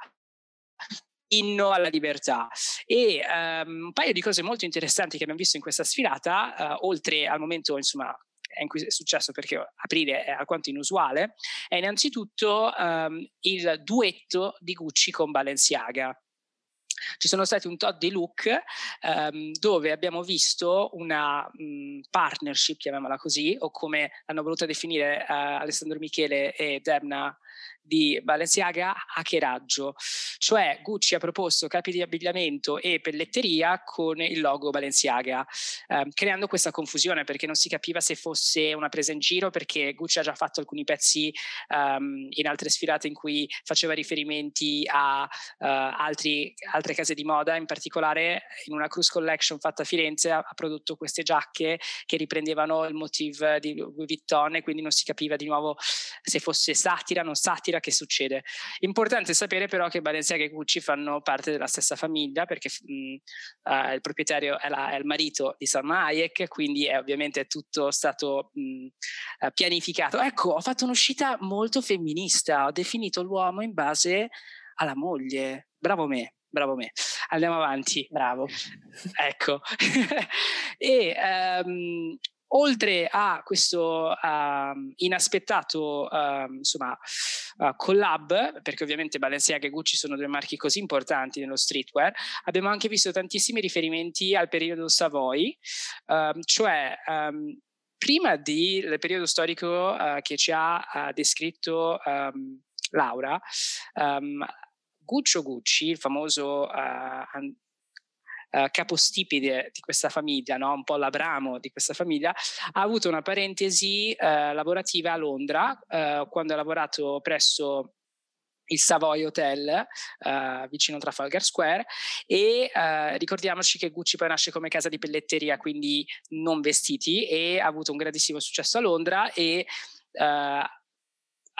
inno alla libertà. E um, un paio di cose molto interessanti che abbiamo visto in questa sfilata, uh, oltre al momento insomma in cui è successo perché aprile è alquanto inusuale, è innanzitutto um, il duetto di Gucci con Balenciaga. Ci sono stati un tot di look um, dove abbiamo visto una um, partnership, chiamiamola così, o come hanno voluto definire uh, Alessandro Michele e Debna di Balenciaga hackeraggio, cioè Gucci ha proposto capi di abbigliamento e pelletteria con il logo Balenciaga, ehm, creando questa confusione perché non si capiva se fosse una presa in giro perché Gucci ha già fatto alcuni pezzi um, in altre sfilate in cui faceva riferimenti a uh, altri, altre case di moda, in particolare in una cruise collection fatta a Firenze ha, ha prodotto queste giacche che riprendevano il motif di Louis Vuitton e quindi non si capiva di nuovo se fosse satira, non satira, che succede. Importante sapere però che Balenciaga e Gucci fanno parte della stessa famiglia perché mh, uh, il proprietario è, la, è, il marito di Salma Hayek, quindi è ovviamente tutto stato mh, uh, pianificato. Ecco, ho fatto un'uscita molto femminista, ho definito l'uomo in base alla moglie. Bravo me bravo me. Andiamo avanti. Bravo. ecco. e um, oltre a questo uh, inaspettato uh, insomma, uh, collab, perché ovviamente Balenciaga e Gucci sono due marchi così importanti nello streetwear, abbiamo anche visto tantissimi riferimenti al periodo Savoy, ehm, cioè um, prima del periodo storico eh, che ci ha eh, descritto Laura, Guccio Gucci, il famoso uh, capostipite di questa famiglia, no? un po' l'Abramo di questa famiglia, ha avuto una parentesi uh, lavorativa a Londra uh, quando ha lavorato presso il Savoy Hotel uh, vicino Trafalgar Square e uh, ricordiamoci che Gucci poi nasce come casa di pelletteria quindi non vestiti e ha avuto un grandissimo successo a Londra e uh,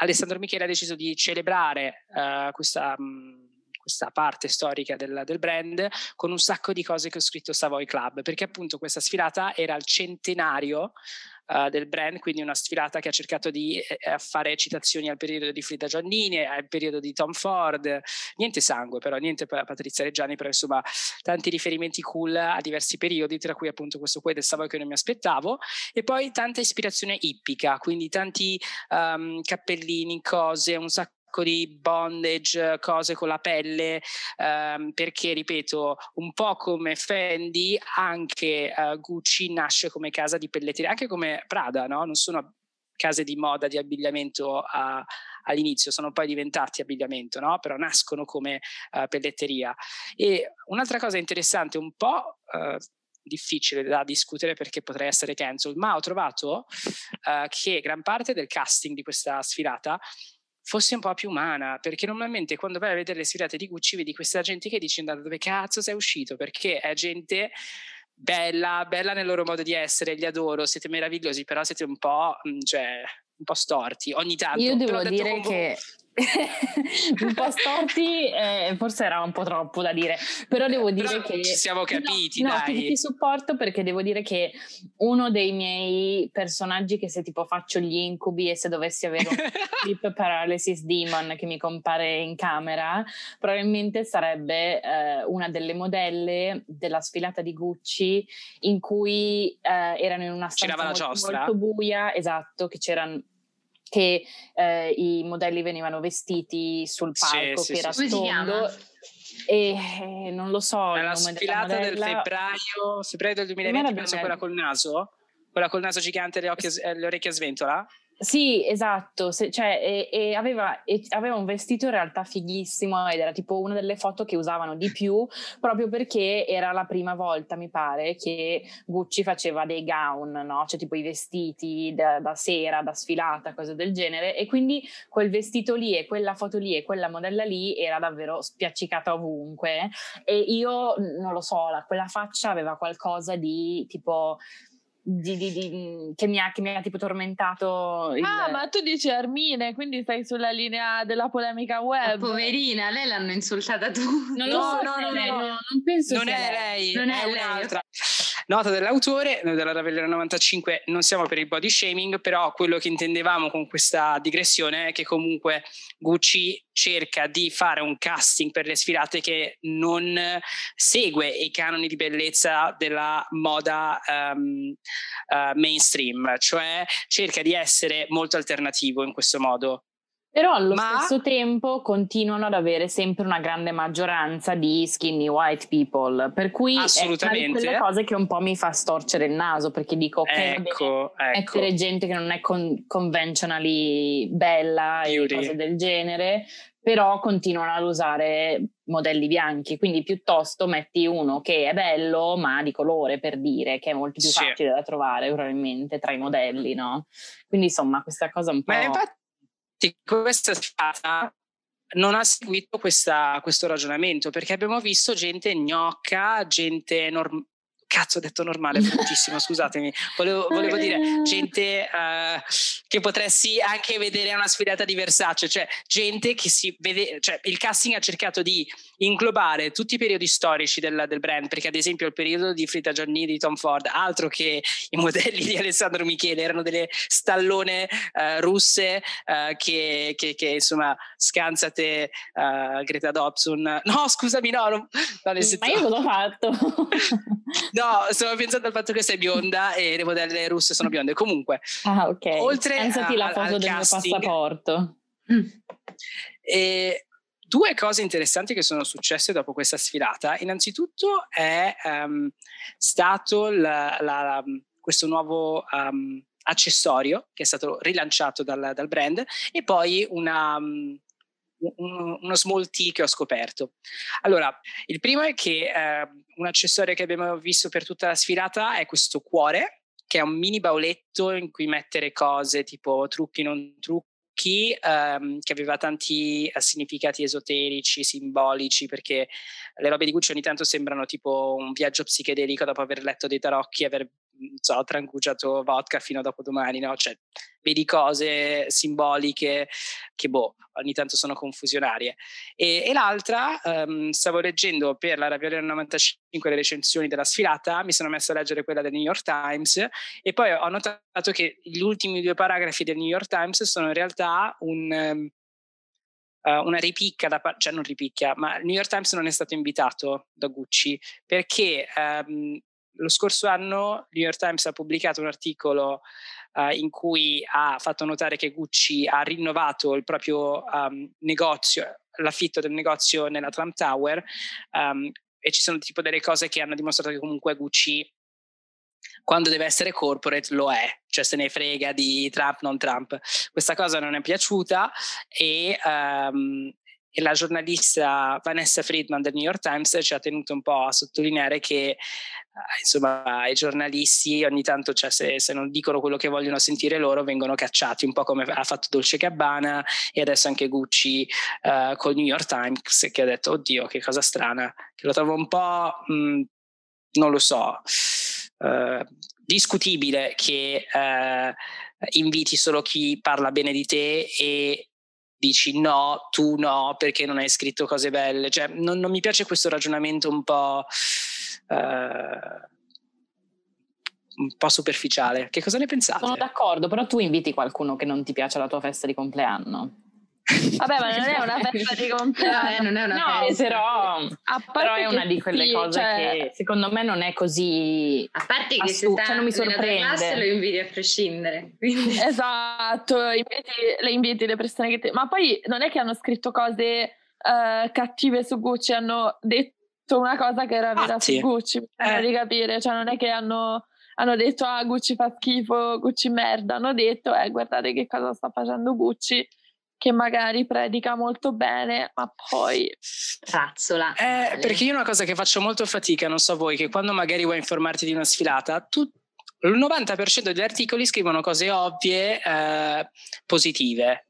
Alessandro Michele ha deciso di celebrare questa mh, mm, questa parte storica del, del, brand con un sacco di cose che ho scritto Savoy Club, perché appunto questa sfilata era il centenario uh, del brand, quindi una sfilata che ha cercato di eh, fare citazioni al periodo di Frida Giannini, al periodo di Tom Ford, niente sangue però, niente Patrizia Reggiani, però insomma tanti riferimenti cool a diversi periodi, tra cui appunto questo qui del Savoy che non mi aspettavo, e poi tanta ispirazione ippica, quindi tanti um, cappellini, cose, un sacco di bondage, cose con la pelle, ehm, perché ripeto, un po' come Fendi, anche uh, Gucci nasce come casa di pelletteria, anche come Prada, no? Non sono case di moda, di abbigliamento a, all'inizio, sono poi diventati abbigliamento, no? Però nascono come uh, pelletteria. E un'altra cosa interessante, un po' uh, difficile da discutere perché potrei essere cancel, ma ho trovato uh, che gran parte del casting di questa sfilata fosse un po' più umana, perché normalmente quando vai a vedere le sfilate di Gucci vedi questa gente che dice da dove cazzo sei uscito, perché è gente bella, bella nel loro modo di essere, li adoro, siete meravigliosi, però siete un po', cioè, un po' storti ogni tanto. Io devo dire che un po' storti, eh, forse era un po' troppo da dire, però devo dire però che... Ci siamo capiti, no, dai. No, ti supporto perché devo dire che uno dei miei personaggi che se tipo faccio gli incubi e se dovessi avere un sleep paralysis demon che mi compare in camera, probabilmente sarebbe eh, una delle modelle della sfilata di Gucci in cui eh, erano in una stanza molto, molto buia, esatto, che c'erano che eh, i modelli venivano vestiti sul palco sì, che sì, era sì, tondo. E eh, non lo so la sfilata del febbraio, febbraio del 2020 penso quella col naso? Quella col naso gigante e le, occhie, le orecchie a sventola sì, esatto, Se, cioè, e, e aveva, e aveva, un vestito in realtà fighissimo ed era tipo una delle foto che usavano di più proprio perché era la prima volta, mi pare, che Gucci faceva dei gown, no? Cioè tipo i vestiti da, da sera, da sfilata, cose del genere e quindi quel vestito lì e quella foto lì e quella modella lì era davvero spiaccicata ovunque e io non lo so, la, quella faccia aveva qualcosa di tipo di, di, di, che, mi ha, che, mi ha, tipo tormentato. Il... Ah, ma tu dici Armine, quindi stai sulla linea della polemica web. Ma poverina, lei l'hanno insultata tu. Non no, so no, no, lei, no, non penso non è lei, non è, è un'altra. Nota dell'autore, noi della Ravellera 95 non siamo per il body shaming, però quello che intendevamo con questa digressione è che comunque Gucci cerca di fare un casting per le sfilate che non segue i canoni di bellezza della moda um, uh, mainstream, cioè cerca di essere molto alternativo in questo modo. Però allo Ma... stesso tempo continuano ad avere sempre una grande maggioranza di skinny white people, per cui è una di quelle cose che un po' mi fa storcere il naso, perché dico ok, ecco, ecco. mettere gente che non è con- conventionally bella Beauty. e cose del genere, però continuano ad usare modelli bianchi, quindi piuttosto metti uno che è bello ma di colore per dire, che è molto più sì. facile da trovare probabilmente tra i modelli, no? Quindi insomma questa cosa un po'... Ma infatti questa sfilata non ha seguito questa, questo ragionamento perché abbiamo visto gente gnocca, gente normale cazzo ho detto normale, bruttissimo, scusatemi, volevo, volevo, dire gente uh, che potresti anche vedere una sfilata di Versace, cioè gente che si vede, cioè il casting ha cercato di inglobare tutti i periodi storici del, del brand, perché ad esempio il periodo di Frida Gianni di Tom Ford, altro che i modelli di Alessandro Michele, erano delle stallone uh, russe uh, che, che, che, insomma scansate Greta Dobson, no scusami no, non, no ma io cosa ho fatto? No, stavo pensando al fatto che sei bionda e le modelle russe sono bionde. Comunque, ah, ok. Oltre Pensati a, la foto del casting, mio passaporto. E due cose interessanti che sono successe dopo questa sfilata. Innanzitutto è um, stato la, la, questo nuovo um, accessorio che è stato rilanciato dal, dal brand e poi una, um, uno small tea che ho scoperto. Allora, il primo è che eh, un accessorio che abbiamo visto per tutta la sfilata è questo cuore, che è un mini bauletto in cui mettere cose tipo trucchi, non trucchi, ehm, che aveva tanti uh, significati esoterici, simbolici, perché le robe di Gucci ogni tanto sembrano tipo un viaggio psichedelico dopo aver letto dei tarocchi, aver so, trancugiato vodka fino a dopodomani, no? Cioè, vedi cose simboliche che, boh, ogni tanto sono confusionarie. E, e l'altra, um, stavo leggendo per la Ravioli 95 le recensioni della sfilata, mi sono messo a leggere quella del New York Times e poi ho notato che gli ultimi due paragrafi del New York Times sono in realtà un... Um, una ripicca, da, cioè non ripicchia, ma il New York Times non è stato invitato da Gucci perché um, lo scorso anno il New York Times ha pubblicato un articolo uh, in cui ha fatto notare che Gucci ha rinnovato il proprio um, negozio, l'affitto del negozio nella Trump Tower um, e ci sono tipo delle cose che hanno dimostrato che comunque Gucci quando deve essere corporate lo è, cioè se ne frega di Trump, non Trump. Questa cosa non è piaciuta e, um, e la giornalista Vanessa Friedman del New York Times ci ha tenuto un po' a sottolineare che uh, insomma i giornalisti ogni tanto cioè, se, se, non dicono quello che vogliono sentire loro vengono cacciati un po' come ha fatto Dolce Gabbana e adesso anche Gucci uh, col New York Times che ha detto oddio che cosa strana che lo trovo un po' mh, mm, non lo so uh, discutibile che inviti solo chi parla bene di te e dici no, tu no, perché non hai scritto cose belle. Cioè, non, non mi piace questo ragionamento un po'. Uh, un po' superficiale. Che cosa ne pensate? Sono d'accordo, però tu inviti qualcuno che non ti piace alla tua festa di compleanno. Vabbè, ma non è una festa di compleanno. Eh, non è una no, festa. Però, però è una di quelle sì, cose cioè... che secondo me non è così. A parte che assu- se cioè non mi sorprende. classe lo inviti a prescindere. Quindi. Esatto, inviti, le inviti le persone che ti... Ma poi non è che hanno scritto cose uh, cattive su Gucci, hanno detto una cosa che era vera Infatti. su Gucci, per Eh. di capire, cioè non è che hanno, hanno detto ah Gucci fa schifo, Gucci merda, hanno detto eh guardate che cosa sta facendo Gucci, che magari predica molto bene, ma poi... Razzola. Eh, perché io una cosa che faccio molto fatica, non so voi, che quando magari vuoi informarti di una sfilata, tu, il 90% degli articoli scrivono cose ovvie, eh, positive.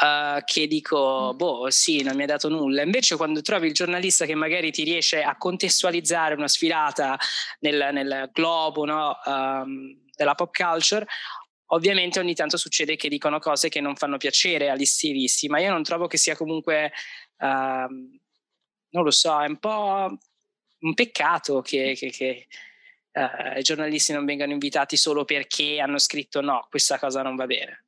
eh, che dico, boh, sì, non mi ha dato nulla. Invece, quando trovi il giornalista che magari ti riesce a contestualizzare una sfilata nel, nel globo no, ehm, della pop culture, ovviamente ogni tanto succede che dicono cose che non fanno piacere agli stilisti, ma io non trovo che sia comunque, ehm, non lo so, è un po' un peccato che, che- che, eh, i giornalisti non vengano invitati solo perché hanno scritto no, questa cosa non va bene.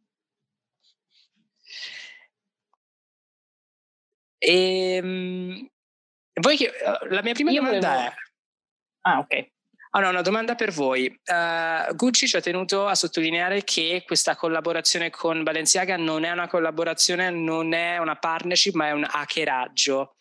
E, voi che, eh, la mia prima Io domanda volevo- è... Ah, ok. Allora, una domanda per voi. Eh, Gucci ci ha tenuto a sottolineare che questa collaborazione con Balenciaga non è una collaborazione, non è una partnership, ma è un hackeraggio.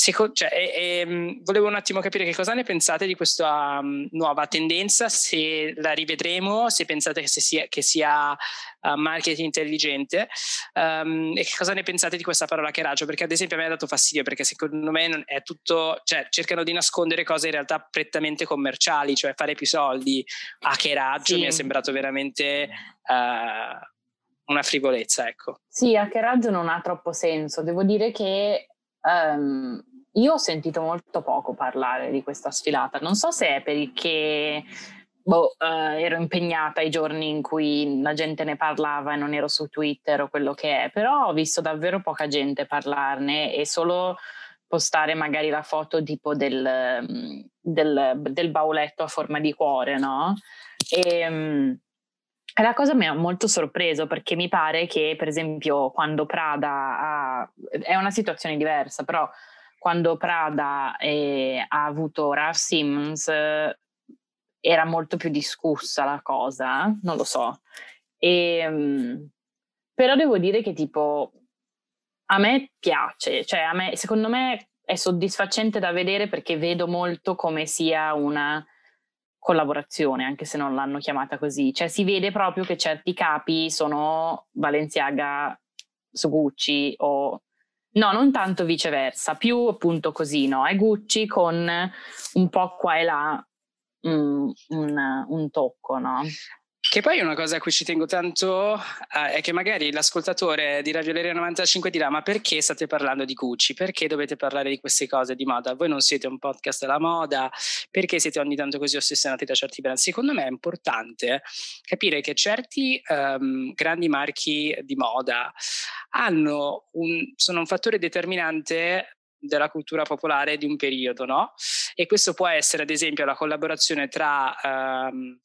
Seco- cioè, e- e, volevo un attimo capire che cosa ne pensate di questa um, nuova tendenza, se la rivedremo, se pensate che sia, che sia uh, marketing intelligente um, e che cosa ne pensate di questa parola hackeraggio, perché ad esempio a me ha dato fastidio perché secondo me è tutto, cioè cercano di nascondere cose in realtà prettamente commerciali, cioè fare più soldi, hackeraggio Sì. mi è sembrato veramente uh, una frivolezza, ecco. Sì, hackeraggio non ha troppo senso. Devo dire che ehm, io ho sentito molto poco parlare di questa sfilata. Non so se è perché boh, eh, ero impegnata i giorni in cui la gente ne parlava e non ero su Twitter o quello che è, però ho visto davvero poca gente parlarne e solo postare magari la foto tipo del, mm, del, del bauletto a forma di cuore, no? E, mm, e la cosa mi ha molto sorpreso perché mi pare che, per esempio, quando Prada ha, è una situazione diversa, però quando Prada eh, ha avuto Ralph Simmons eh, era molto più discussa la cosa, non lo so. E, mm, però devo dire che tipo a me piace, cioè a me, secondo me è soddisfacente da vedere perché vedo molto come sia una collaborazione, anche se non l'hanno chiamata così. Cioè si vede proprio che certi capi sono Balenciaga su Gucci o no, non tanto viceversa, più appunto così, no? È Gucci con un po' qua e là mm, un, un tocco, no? Che poi una cosa a cui ci tengo tanto eh, è che magari l'ascoltatore di Radio Valeria 95 dirà ma perché state parlando di Gucci? Perché dovete parlare di queste cose di moda? Voi non siete un podcast della moda? Perché siete ogni tanto così ossessionati da certi brand? Secondo me è importante capire che certi ehm, grandi marchi di moda un, sono un fattore determinante della cultura popolare di un periodo, no? E questo può essere ad esempio la collaborazione tra... ehm,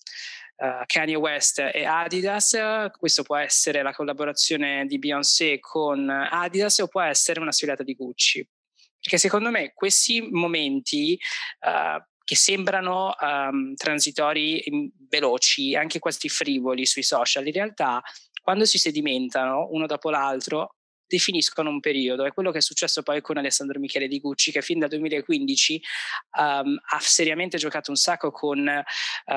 Uh, Kanye West e Adidas, questo può essere la collaborazione di Beyoncé con Adidas o può essere una sfilata di Gucci. Perché secondo me questi momenti uh, che sembrano um, transitori veloci, anche quasi frivoli sui social, in realtà quando si sedimentano uno dopo l'altro definiscono un periodo. È quello che è successo poi con Alessandro Michele di Gucci, che fin dal 2015 um, ha seriamente giocato un sacco con uh,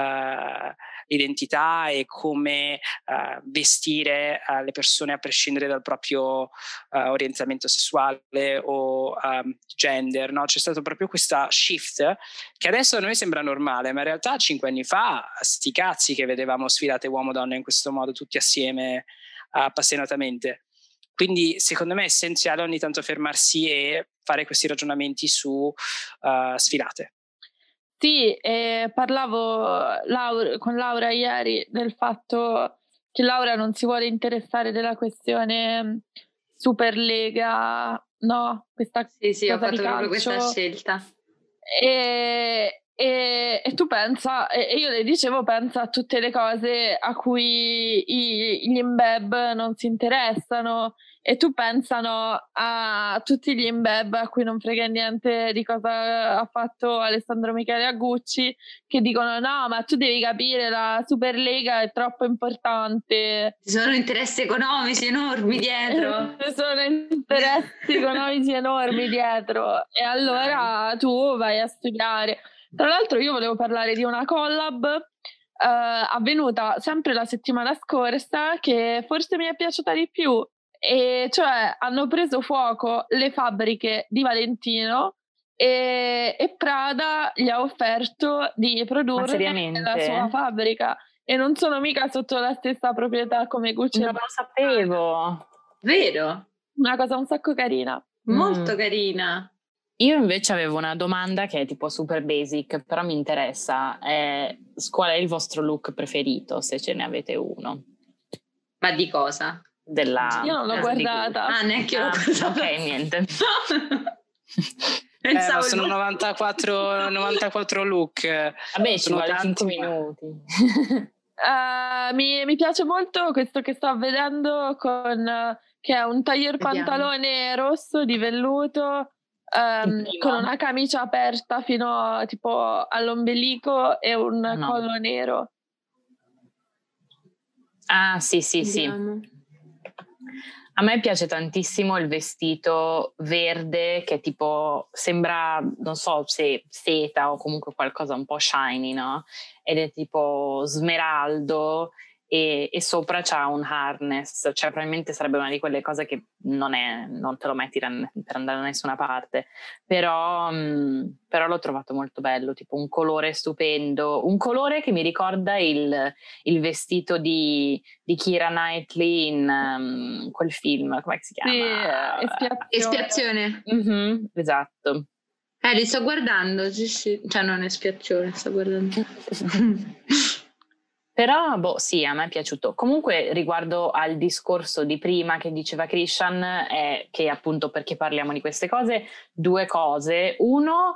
l'identità e come uh, vestire uh, le persone a prescindere dal proprio orientamento sessuale o um, gender. No? C'è stato proprio questa shift che adesso a noi sembra normale, ma in realtà cinque anni fa, sti cazzi che vedevamo sfilate uomo-donna in questo modo, tutti assieme appassionatamente. Quindi secondo me è essenziale ogni tanto fermarsi e fare questi ragionamenti su uh, sfilate. Sì, eh, parlavo Laura, con Laura ieri del fatto che Laura non si vuole interessare della questione Superlega, no? Questa sì, sì, ho fatto proprio questa scelta. E, e, e, tu pensa, e io le dicevo, pensa a tutte le cose a cui i, gli imbeb non si interessano e tu pensano a tutti gli imbeb a cui non frega niente di cosa ha fatto Alessandro Michele a Gucci che dicono no ma tu devi capire la Superlega è troppo importante. Ci sono interessi economici enormi dietro. Ci sono interessi economici enormi dietro. E allora tu vai a studiare. Tra l'altro io volevo parlare di una collab Uh, avvenuta sempre la settimana scorsa che forse mi è piaciuta di più e cioè hanno preso fuoco le fabbriche di Valentino e, e Prada gli ha offerto di produrre la sua fabbrica e non sono mica sotto la stessa proprietà come Gucci. Non lo sapevo. Vero? Una cosa un sacco carina. Molto mm. carina. Io invece avevo una domanda che è tipo super basic, però mi interessa. Eh, qual è il vostro look preferito, se ce ne avete uno? Ma di cosa? Della... Io non l'ho guardata. Ah, neanche io l'ho ah, guardata. Ok, niente. Eh, sono 94, 94 look. Vabbè, ci vuole 5 minuti. uh, mi, mi, piace molto questo che sto vedendo con uh, che è un taglier pantalone rosso di velluto um, con una camicia aperta fino tipo all'ombelico e un no. collo nero. Ah, sì, sì, Vediamo. sì. A me piace tantissimo il vestito verde che tipo sembra, non so se seta o comunque qualcosa un po' shiny, no? Ed è tipo smeraldo e, e, sopra c'ha un harness, cioè probabilmente sarebbe una di quelle cose che non, è, non te lo metti per andare da nessuna parte, però, mh, mm, però, l'ho trovato molto bello, tipo un colore stupendo, un colore che mi ricorda il, il vestito di, di, Kira Knightley in um, quel film, come si chiama? Sì, espiazione. espiazione. Mm-hmm, esatto. Eh, li sto guardando, sì, sì. cioè non espiazione, sto guardando. Però, boh, sì, a me è piaciuto. Comunque, riguardo al discorso di prima che diceva Christian, è che appunto perché parliamo di queste cose, due cose. Uno,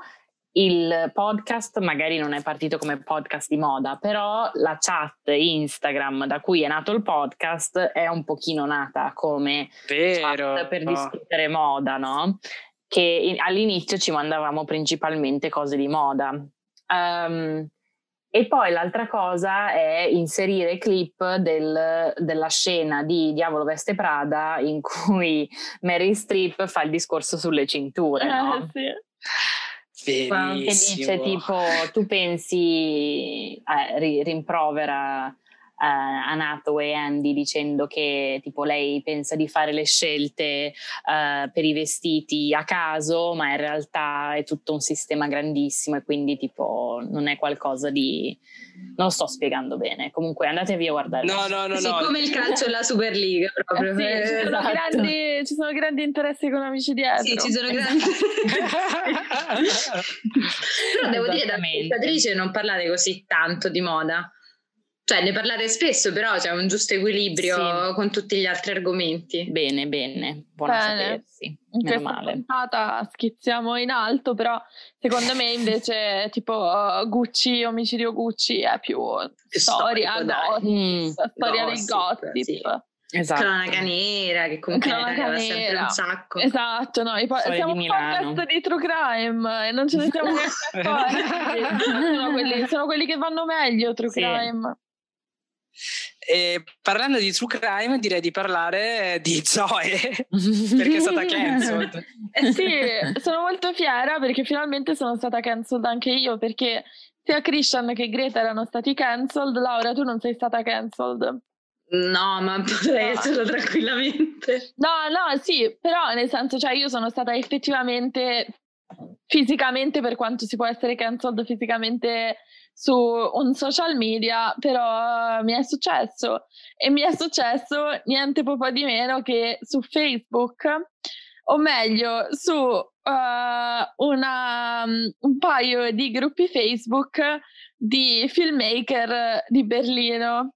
il podcast magari non è partito come podcast di moda, però la chat Instagram da cui è nato il podcast è un pochino nata come Vero. chat per discutere moda, no? Che all'inizio ci mandavamo principalmente cose di moda. Um, e poi l'altra cosa è inserire clip del, della scena di Diavolo Veste Prada in cui Mary Streep fa il discorso sulle cinture. Eh, sì. Verissimo. Che dice tipo, tu pensi, eh, rimprovera uh, Anato e Andy dicendo che tipo lei pensa di fare le scelte uh, per i vestiti a caso, ma in realtà è tutto un sistema grandissimo e quindi tipo non è qualcosa di... non lo sto spiegando bene. Comunque andatevi a guardare. No, no, no. Sì, no. come il calcio e la Superliga proprio. Eh sì, ci, sono esatto. grandi, ci, sono grandi, interessi economici dietro. Sì, ci sono grandi... Però devo dire, da spettatrice non parlate così tanto di moda. Cioè, ne parlate spesso, però c'è un giusto equilibrio sì. con tutti gli altri argomenti. Bene, bene, buona bene. sapersi. In questa male. puntata schizziamo in alto, però secondo me invece tipo Gucci, omicidio Gucci è più storia, mm. storia gossip, del gossip. Sì. Esatto. Cronaca nera che comunque cronaca sempre un sacco. Esatto, no, po- siamo un podcast di true crime e non ce ne siamo neanche accorti. sono, quelli, sono quelli che vanno meglio true sì. crime. E parlando di true crime, direi di parlare di Zoe perché è stata cancelled. eh sì, sono molto fiera perché finalmente sono stata cancelled anche io perché sia Christian che Greta erano stati cancelled. Laura, tu non sei stata cancelled. No, ma potrei esserlo tranquillamente. No, no, sì, però nel senso, cioè io sono stata effettivamente fisicamente per quanto si può essere cancelled fisicamente su un social media, però mi è successo e mi è successo niente po' di meno che su Facebook, o meglio su uh, una, un paio di gruppi Facebook di filmmaker di Berlino.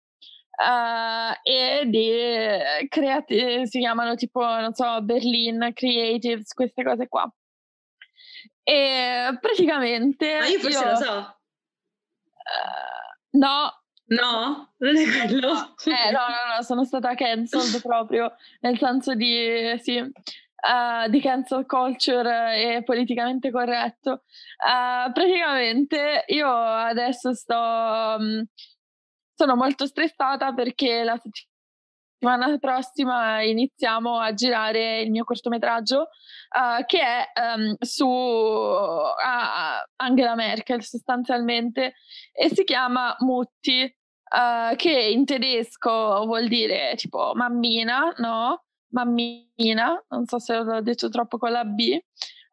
uh, e di creati- si chiamano tipo, non so, Berlin Creatives, queste cose qua. E praticamente... Ma io forse io, lo so. Uh, no, No, non è quello. Eh, no, no, no, sono stata cancelled proprio, nel senso di, sì, uh, di cancel culture e politicamente corretto. Uh, praticamente io adesso sto, um, sono molto stressata perché la settimana prossima iniziamo a girare il mio cortometraggio uh, che è um, su uh, Angela Merkel sostanzialmente e si chiama Mutti uh, che in tedesco vuol dire tipo mammina, no? Mammina, non so se l'ho detto troppo con la B.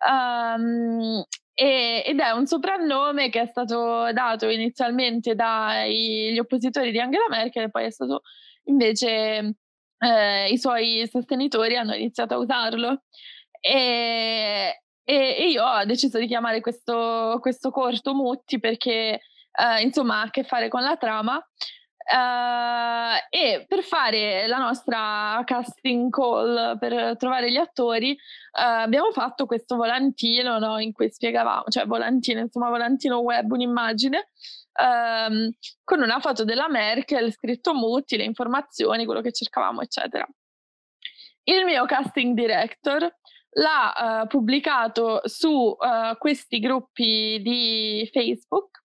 Um, ed è un soprannome che è stato dato inizialmente dagli oppositori di Angela Merkel e poi è stato invece eh, i suoi sostenitori hanno iniziato a usarlo. E, e, io ho deciso di chiamare questo, questo corto Mutti perché eh, insomma ha a che fare con la trama. Uh, e per fare la nostra casting call per trovare gli attori uh, abbiamo fatto questo volantino no, in cui spiegavamo, cioè volantino, insomma volantino web, un'immagine um, con una foto della Merkel, scritto Mutti, le informazioni, quello che cercavamo, eccetera. Il mio casting director l'ha uh, pubblicato su questi gruppi di Facebook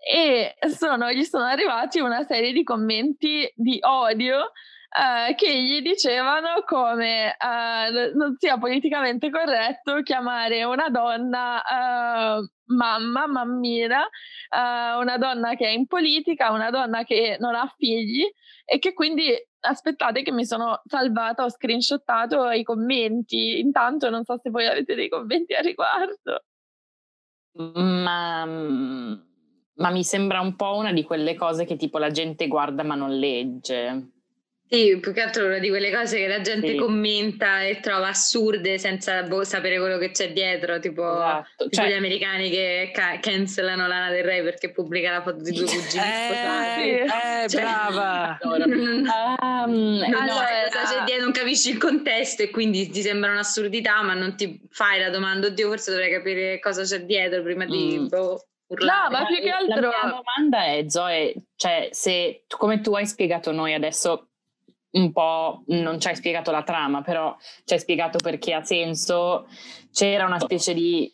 e sono, gli sono arrivati una serie di commenti di odio Uh, che gli dicevano come uh, non sia politicamente corretto chiamare una donna uh, mamma, mammina, una donna che è in politica, una donna che non ha figli e che quindi aspettate che mi sono salvata, ho screenshottato i commenti. Intanto non so se voi avete dei commenti a riguardo. Ma ma mi sembra un po' una di quelle cose che tipo la gente guarda ma non legge. Sì, più che altro una di quelle cose che la gente sì. commenta e trova assurde senza boh, sapere quello che c'è dietro, tipo, esatto. tipo cioè, gli americani che ca- cancellano Lana del Rey perché pubblica la foto di due cugini eh, sposati. Eh, cioè, brava! um, non no, sai cosa c'è dietro, non capisci il contesto e quindi ti sembra un'assurdità, ma non ti fai la domanda, oddio, forse dovrei capire cosa c'è dietro prima di... Mm. Boh, urlare. No, ma più che altro... La mia domanda è, Zoe, cioè, se come tu hai spiegato noi adesso un po', non ci hai spiegato la trama, però ci hai spiegato perché ha senso, c'era una specie di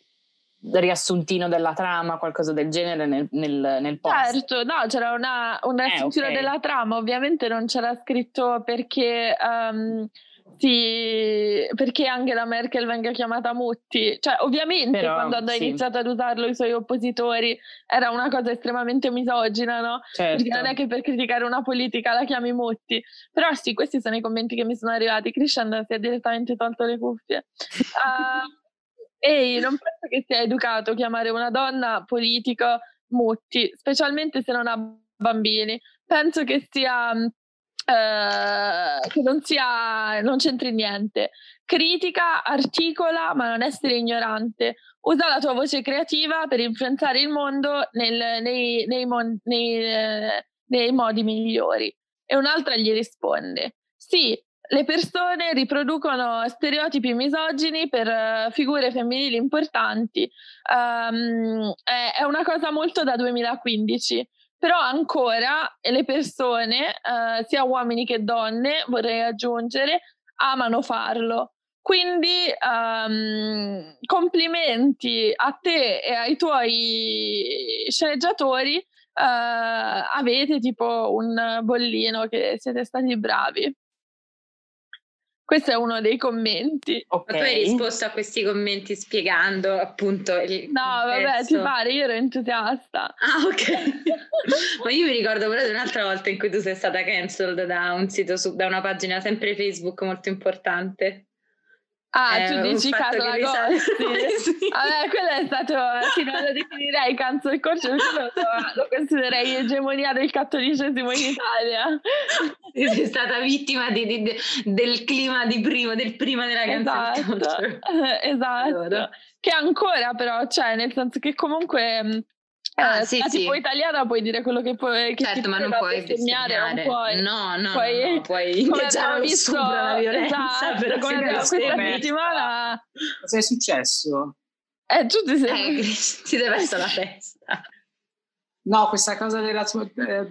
riassuntino della trama, qualcosa del genere nel, nel, nel post. Certo, no, c'era una, una eh, okay. della trama, ovviamente non c'era scritto perché... Um, sì, perché Angela Merkel venga chiamata Mutti. Cioè, ovviamente Però, quando hanno sì. iniziato ad usarlo i suoi oppositori era una cosa estremamente misogina, no? Certo. Perché non è che per criticare una politica la chiami Mutti. Però sì, questi sono i commenti che mi sono arrivati. Christian si è direttamente tolto le cuffie. Uh, ehi, non penso che sia educato chiamare una donna politica Mutti, specialmente se non ha bambini. Penso che sia eh, che non sia, non c'entri niente. Critica, articola, ma non essere ignorante. Usa la tua voce creativa per influenzare il mondo nel, nei, nei, nei, eh, nei modi migliori. E un'altra gli risponde: Sì, le persone riproducono stereotipi misogini per uh, figure femminili importanti. Um, è, è, una cosa molto da 2015 però ancora le persone, eh, sia uomini che donne, vorrei aggiungere, amano farlo. Quindi um, complimenti a te e ai tuoi sceneggiatori, uh, avete tipo un bollino che siete stati bravi. Questo è uno dei commenti. Okay. Ma tu hai risposto a questi commenti spiegando appunto il No, vabbè, ti pare, io ero entusiasta. Ah, ok. Ma io mi ricordo però di un'altra volta in cui tu sei stata cancelled da un sito, su, da una pagina sempre Facebook molto importante. Ah, eh, tu dici Casa Lagosti? sì. Vabbè, quello è stato, sì, non lo definirei cancel culture, lo, lo considererei egemonia del cattolicesimo in Italia. Sei stata vittima di, di, del clima di prima, del prima della cancel esatto. culture. Esatto, allora. che ancora però c'è, nel senso che comunque Ah, eh, sì, sì. tipo italiana puoi dire quello che puoi che certo ma non puoi bestemmiare non puoi no no puoi, no, puoi ingaggiare lo stupro la violenza esatto, per come questa settimana cosa è successo? eh tu ti sei eh, ti deve essere la testa no questa cosa della tua eh,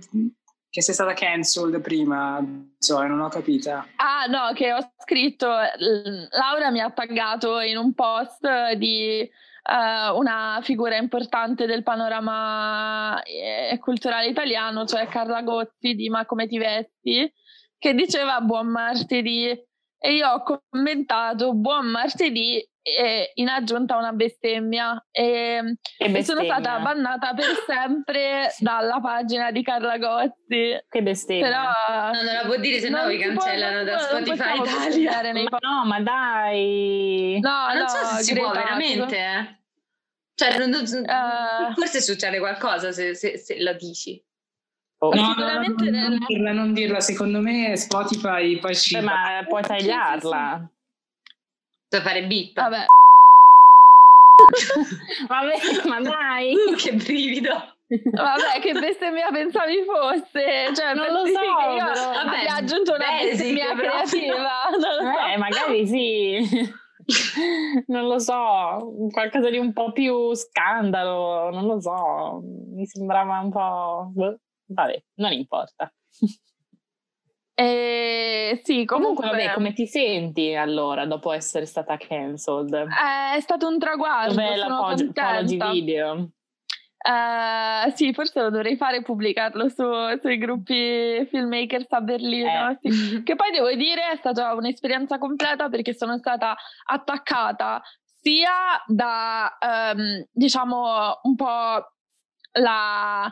che sei stata cancelled prima, Zoe, non ho capito. Ah, no, che ho scritto, Laura mi ha taggato in un post di uh, una figura importante del panorama eh, culturale italiano, cioè Carla Gotti di Ma come ti vesti, che diceva buon martedì e io ho commentato buon martedì e in aggiunta una bestemmia. E, e sono stata bannata per sempre dalla pagina di Carla Gozzi che bestemmia. Però no, non la può dire se no vi cancellano può, da Spotify. Italia nei ma no ma dai. No, ma non no, so se si può veramente eh. cioè non, non, uh, forse succede qualcosa se, se, se la dici Oh. No, sicuramente no, no, non, dirla, non dirla, secondo me Spotify poi ci... ma puoi tagliarla. Puoi fare beep. Vabbè. Vabbè, ma dai. che brivido. Vabbè, che bestemmia pensavi fosse? Cioè, non lo so. Io. Vabbè, aggiunto una basic, bestemmia creativa. So. Eh, magari sì. non lo so, qualcosa di un po' più scandalo, non lo so. Mi sembrava un po'. Vabbè, non importa. Eh, sì, comunque, comunque, vabbè, come ti senti allora dopo essere stata cancelled? Eh, è stato un traguardo. Dov'è l'apology video? Uh, sì, forse lo dovrei fare pubblicarlo su, sui gruppi filmmakers a Berlino. Eh. Sì. che poi devo dire è stata un'esperienza completa perché sono stata attaccata sia da um, diciamo un po' la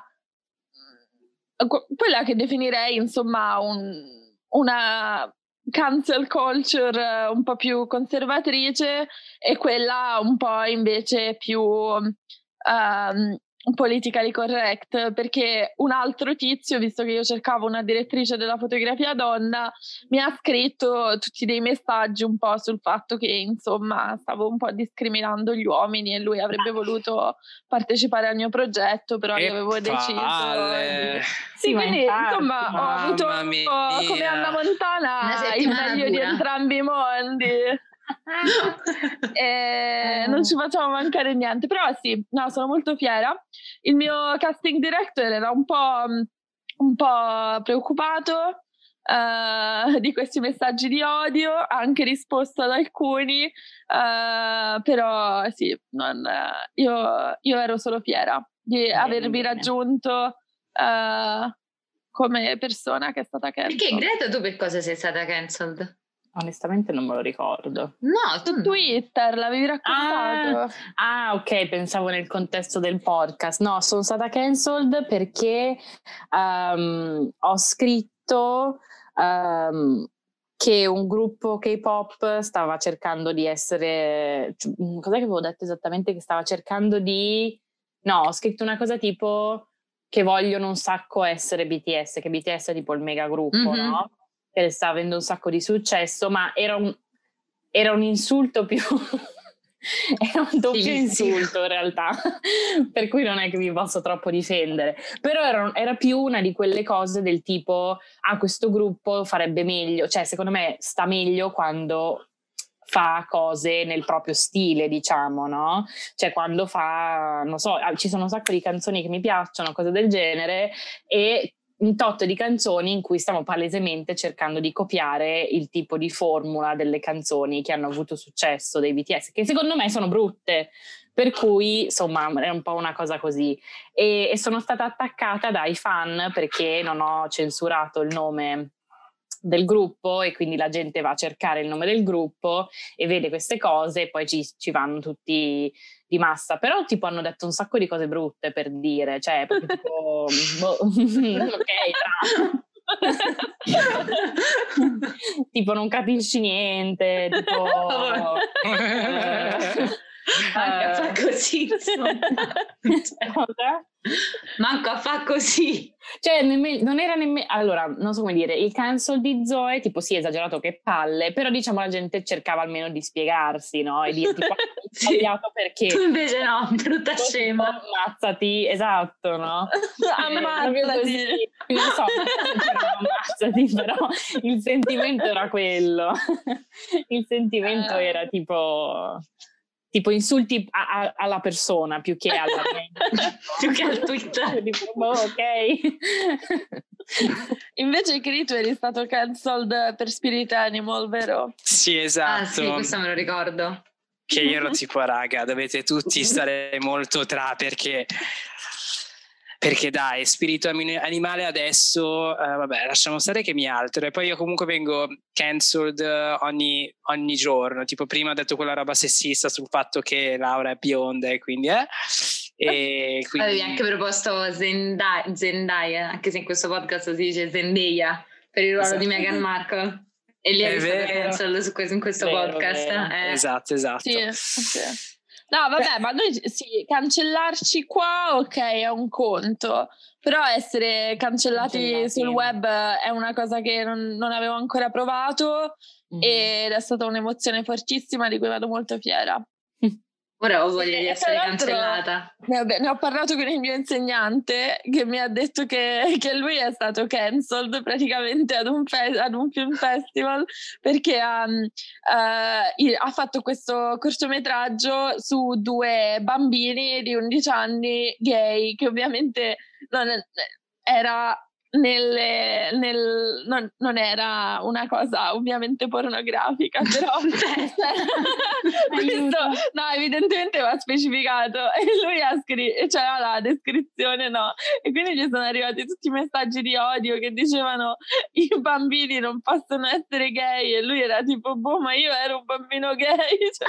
quella che definirei insomma un, una cancel culture un po' più conservatrice e quella un po' invece più um, politically correct perché un altro tizio, visto che io cercavo una direttrice della fotografia donna, mi ha scritto tutti dei messaggi un po' sul fatto che insomma stavo un po' discriminando gli uomini e lui avrebbe voluto partecipare al mio progetto, però io avevo deciso. Di... Sì, sì quindi infatti, insomma ho avuto come Anna Montana il meglio di entrambi i mondi. e non ci facciamo mancare niente. Però sì, no, sono molto fiera. Il mio casting director era un po', un po preoccupato. Uh, di questi messaggi di odio, ha anche risposto ad alcuni, uh, però sì, non, io, io, ero solo fiera di bene, avervi bene. raggiunto uh, come persona che è stata cancelled. Perché Greta tu per cosa sei stata cancelled? Onestamente non me lo ricordo. No, su no. Twitter l'avevi raccontato. Ah, ah, ok, pensavo nel contesto del podcast. No, sono stata cancelled perché um, ho scritto um, che un gruppo K-pop stava cercando di essere... Cioè, mm, cos'è che avevo detto esattamente? Che stava cercando di... No, ho scritto una cosa tipo che vogliono un sacco essere BTS, che BTS è tipo il mega gruppo, mm-hmm. no? Che sta avendo un sacco di successo, ma era un, era un insulto più... era un doppio sì, insulto in realtà, per cui non è che mi posso troppo difendere, però era, era, più una di quelle cose del tipo, ah questo gruppo farebbe meglio, cioè secondo me sta meglio quando fa cose nel proprio stile, diciamo, no? Cioè quando fa, non so, ci sono un sacco di canzoni che mi piacciono, cose del genere, e un tot di canzoni in cui stiamo palesemente cercando di copiare il tipo di formula delle canzoni che hanno avuto successo dei BTS, che secondo me sono brutte. Per cui, insomma, è un po' una cosa così. E, e sono stata attaccata dai fan perché non ho censurato il nome del gruppo e quindi la gente va a cercare il nome del gruppo e vede queste cose e poi ci, ci vanno tutti di massa, però tipo hanno detto un sacco di cose brutte per dire, cioè tipo, boh, ok, tipo non capisci niente, tipo... eh, Manca fa così, Manco a fa così. cioè, nemmeno, non era nemmeno. Allora, non so come dire, il cancel di Zoe, tipo, sì, esagerato che palle, però diciamo la gente cercava almeno di spiegarsi, no? E dire tipo, sì. sbagliato perché. Tu invece no, brutta scema. Ammazzati, esatto, no? ammazzati. Non so, ammazzati, però il sentimento era quello. il sentimento eh. era tipo tipo insulti a, a, alla persona più che alla più che al Twitter. Oh, ok. Invece Krito eri stato cancelled per Spirit Animal vero? sì esatto ah sì questo me lo ricordo. Che io ero tipo raga dovete tutti stare molto tra perché perché dai, spirito animale adesso, eh, vabbè, lasciamo stare che mi altero e poi io comunque vengo cancelled ogni, ogni, giorno, tipo prima ho detto quella roba sessista sul fatto che Laura è bionda e quindi eh, e quindi... Avevi anche proposto Zendaya, Zendaya, anche se in questo podcast si dice Zendaya per il ruolo esatto. di Meghan Markle. E lì è stato cancelled su questo, in questo vero, podcast. Vero. Eh. Esatto, esatto. Sì, sì. No, vabbè, ma noi sì, cancellarci qua, ok, è un conto. Però essere cancellati, cancellati. sul web è una cosa che non, non avevo ancora provato mm-hmm. ed è stata un'emozione fortissima di cui vado molto fiera. Ora ho voglia di essere cancellata. Ne, ho parlato con il mio insegnante che mi ha detto che, che lui è stato cancelled praticamente ad un, fe- ad un film festival perché ha, uh, ha fatto questo cortometraggio su due bambini di 11 anni gay che ovviamente non era nelle, nel, non, non, era una cosa ovviamente pornografica, però questo no, evidentemente va specificato. E lui ha scritto, c'era la descrizione, no? E quindi gli sono arrivati tutti i messaggi di odio che dicevano i bambini non possono essere gay e lui era tipo, boh, ma io ero un bambino gay, cioè,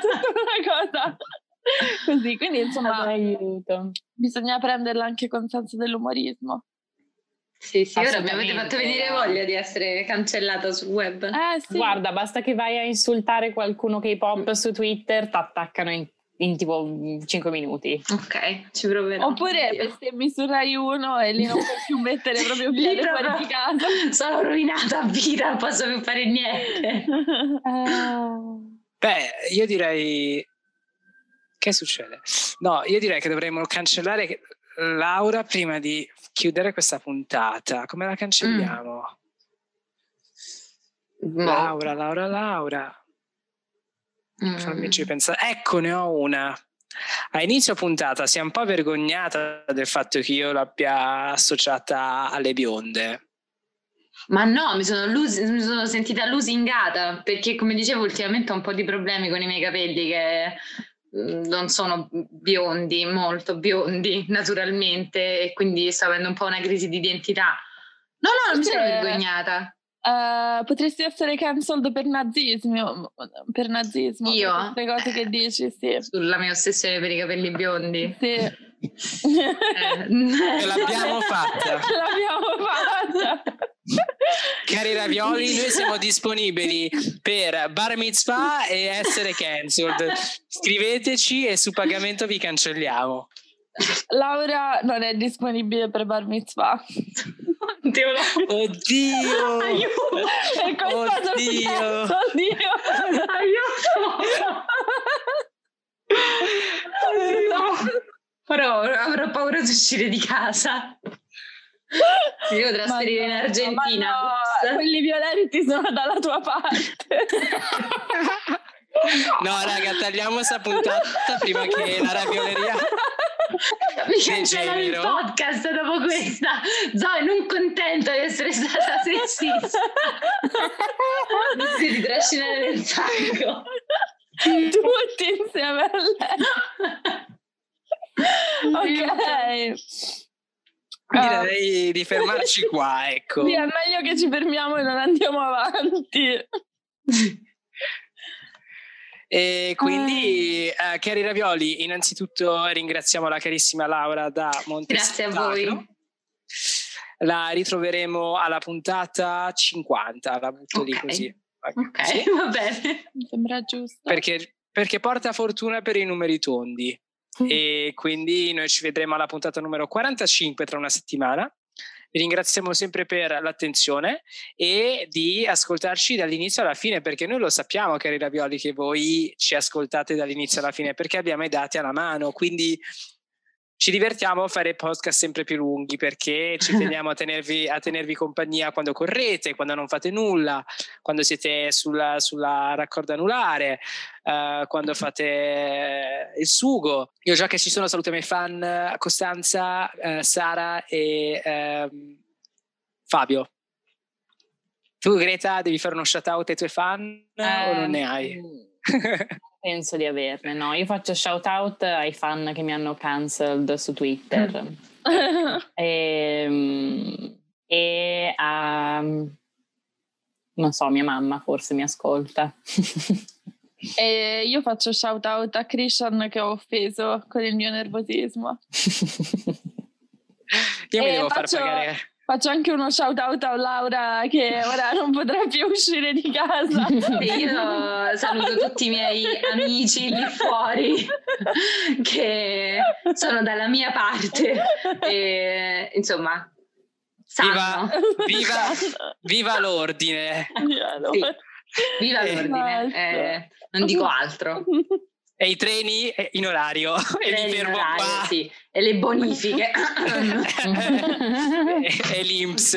tutta una cosa così, quindi insomma bisogna prenderla anche con senso dell'umorismo. Sì, sì, ora mi avete fatto venire voglia di essere cancellata sul web. Eh, sì. Guarda, basta che vai a insultare qualcuno K-pop su Twitter, ti attaccano in, in, tipo 5 minuti. Ok, ci proverò. Oppure bestemmi su Rai 1 e lì non puoi più mettere proprio piede casa. Sono rovinata a vita, non posso più fare niente. uh... Beh, io direi... Che succede? No, io direi che dovremmo cancellare Laura prima di chiudere questa puntata, come la cancelliamo? Mm. Laura, Laura, Laura. Mm. Fammici pensare. Ecco, ne ho una. A inizio puntata si è un po' vergognata del fatto che io l'abbia associata alle bionde. Ma no, mi sono, lus- mi sono sentita lusingata perché, come dicevo, ultimamente ho un po' di problemi con i miei capelli che non sono biondi, molto biondi naturalmente e quindi sto avendo un po' una crisi di identità. No, no, non mi sono vergognata. Uh, potresti essere cancelled per nazismo, per nazismo. Io? Queste cose che dici, sì. Sulla mia ossessione per i capelli biondi. Sì. eh. l'abbiamo fatta. l'abbiamo fatta. Cari ravioli, noi siamo disponibili per bar mitzvah e essere cancelled. Scriveteci e su pagamento vi cancelliamo. Laura non è disponibile per bar mitzvah. Oddio. Oddio. Aiuto. E questo Oddio. Oddio. Aiuto. No. Però avrò paura di uscire di casa. Mi devo trasferire in Argentina. No, quelli violenti sono dalla tua parte. No, raga, tagliamo questa puntata prima che la ravioleria mi cancellano il podcast dopo questa. Zoe, non contenta di essere stata sessista. Mi si ritrascinare nel sacco. Tutti insieme a lei. ok. Direi di fermarci qua, ecco. Sì, è meglio che ci fermiamo e non andiamo avanti. E quindi, uh, cari Ravioli, innanzitutto ringraziamo la carissima Laura da Montesano. Grazie a voi. La ritroveremo alla puntata 50, la butto okay. lì così. Ok, sì. va bene. Mi sembra giusto. Perché, perché porta fortuna per i numeri tondi. E quindi noi ci vedremo alla puntata numero 45 tra una settimana. Vi ringraziamo sempre per l'attenzione e di ascoltarci dall'inizio alla fine, perché noi lo sappiamo, cari ravioli, che voi ci ascoltate dall'inizio alla fine, perché abbiamo i dati alla mano. Quindi ci divertiamo a fare podcast sempre più lunghi perché ci teniamo a tenervi, a tenervi compagnia quando correte, quando non fate nulla, quando siete sulla, sulla raccordo anulare, uh, quando fate il sugo. Io già che ci sono saluto i miei fan Costanza, uh, Sara e uh, Fabio. Tu Greta devi fare uno shout out ai tuoi fan o non ne hai? Mm. Penso di averne, no? Io faccio shout out ai fan che mi hanno cancelled su Twitter e, ehm, e a, non so, mia mamma forse mi ascolta. e io faccio shout out a Christian che ho offeso con il mio nervosismo. io mi devo faccio... far pagare Faccio anche uno shout out a Laura che ora non potrà più uscire di casa. Io saluto tutti i miei amici lì fuori che sono dalla mia parte. E insomma Viva, viva, viva l'ordine! Sì, viva l'ordine, eh, non dico altro e i treni eh, in orario e mi fermo orario, qua. Sì. E le bonifiche. e, e l'Inps.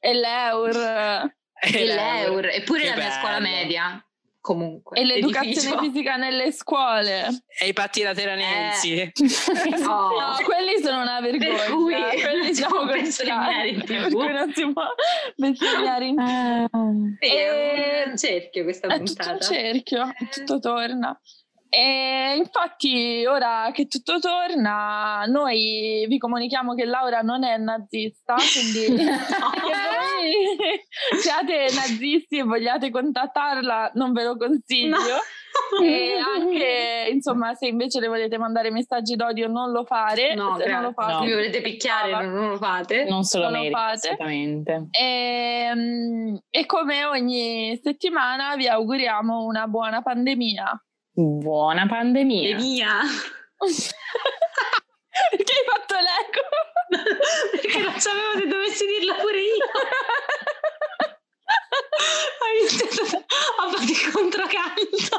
E l'Eur. E l'Eur. Eppure la mia scuola media comunque. E l'educazione fisica nelle scuole. E i patti lateranensi. Eh. oh. No, quelli sono una vergogna. Per cui quelli siamo bestemmiare in tv. Per cui non si può bestemmiare in tv. Sì, è un cerchio questa è puntata. È tutto un cerchio, tutto torna. E infatti, ora che tutto torna, noi vi comunichiamo che Laura non è nazista, quindi no. siate nazisti e vogliate contattarla, non ve lo consiglio. No. E anche, insomma, se invece le volete mandare messaggi d'odio, non lo fare. No, se non lo fate. No. Mi volete picchiare, non, non, lo fate. Non se lo, merita. Assolutamente. E, ehm, e come ogni settimana vi auguriamo una buona pandemia. Buona pandemia. Pandemia. Perché hai fatto l'eco? Perché non sapevo se dovessi dirla pure io. Hai iniziato a fare il controcanto.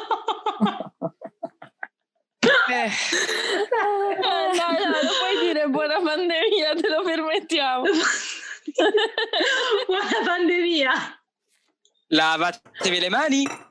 Eh. No, no, lo puoi dire buona pandemia, te lo permettiamo. buona pandemia. Lavatevi le mani.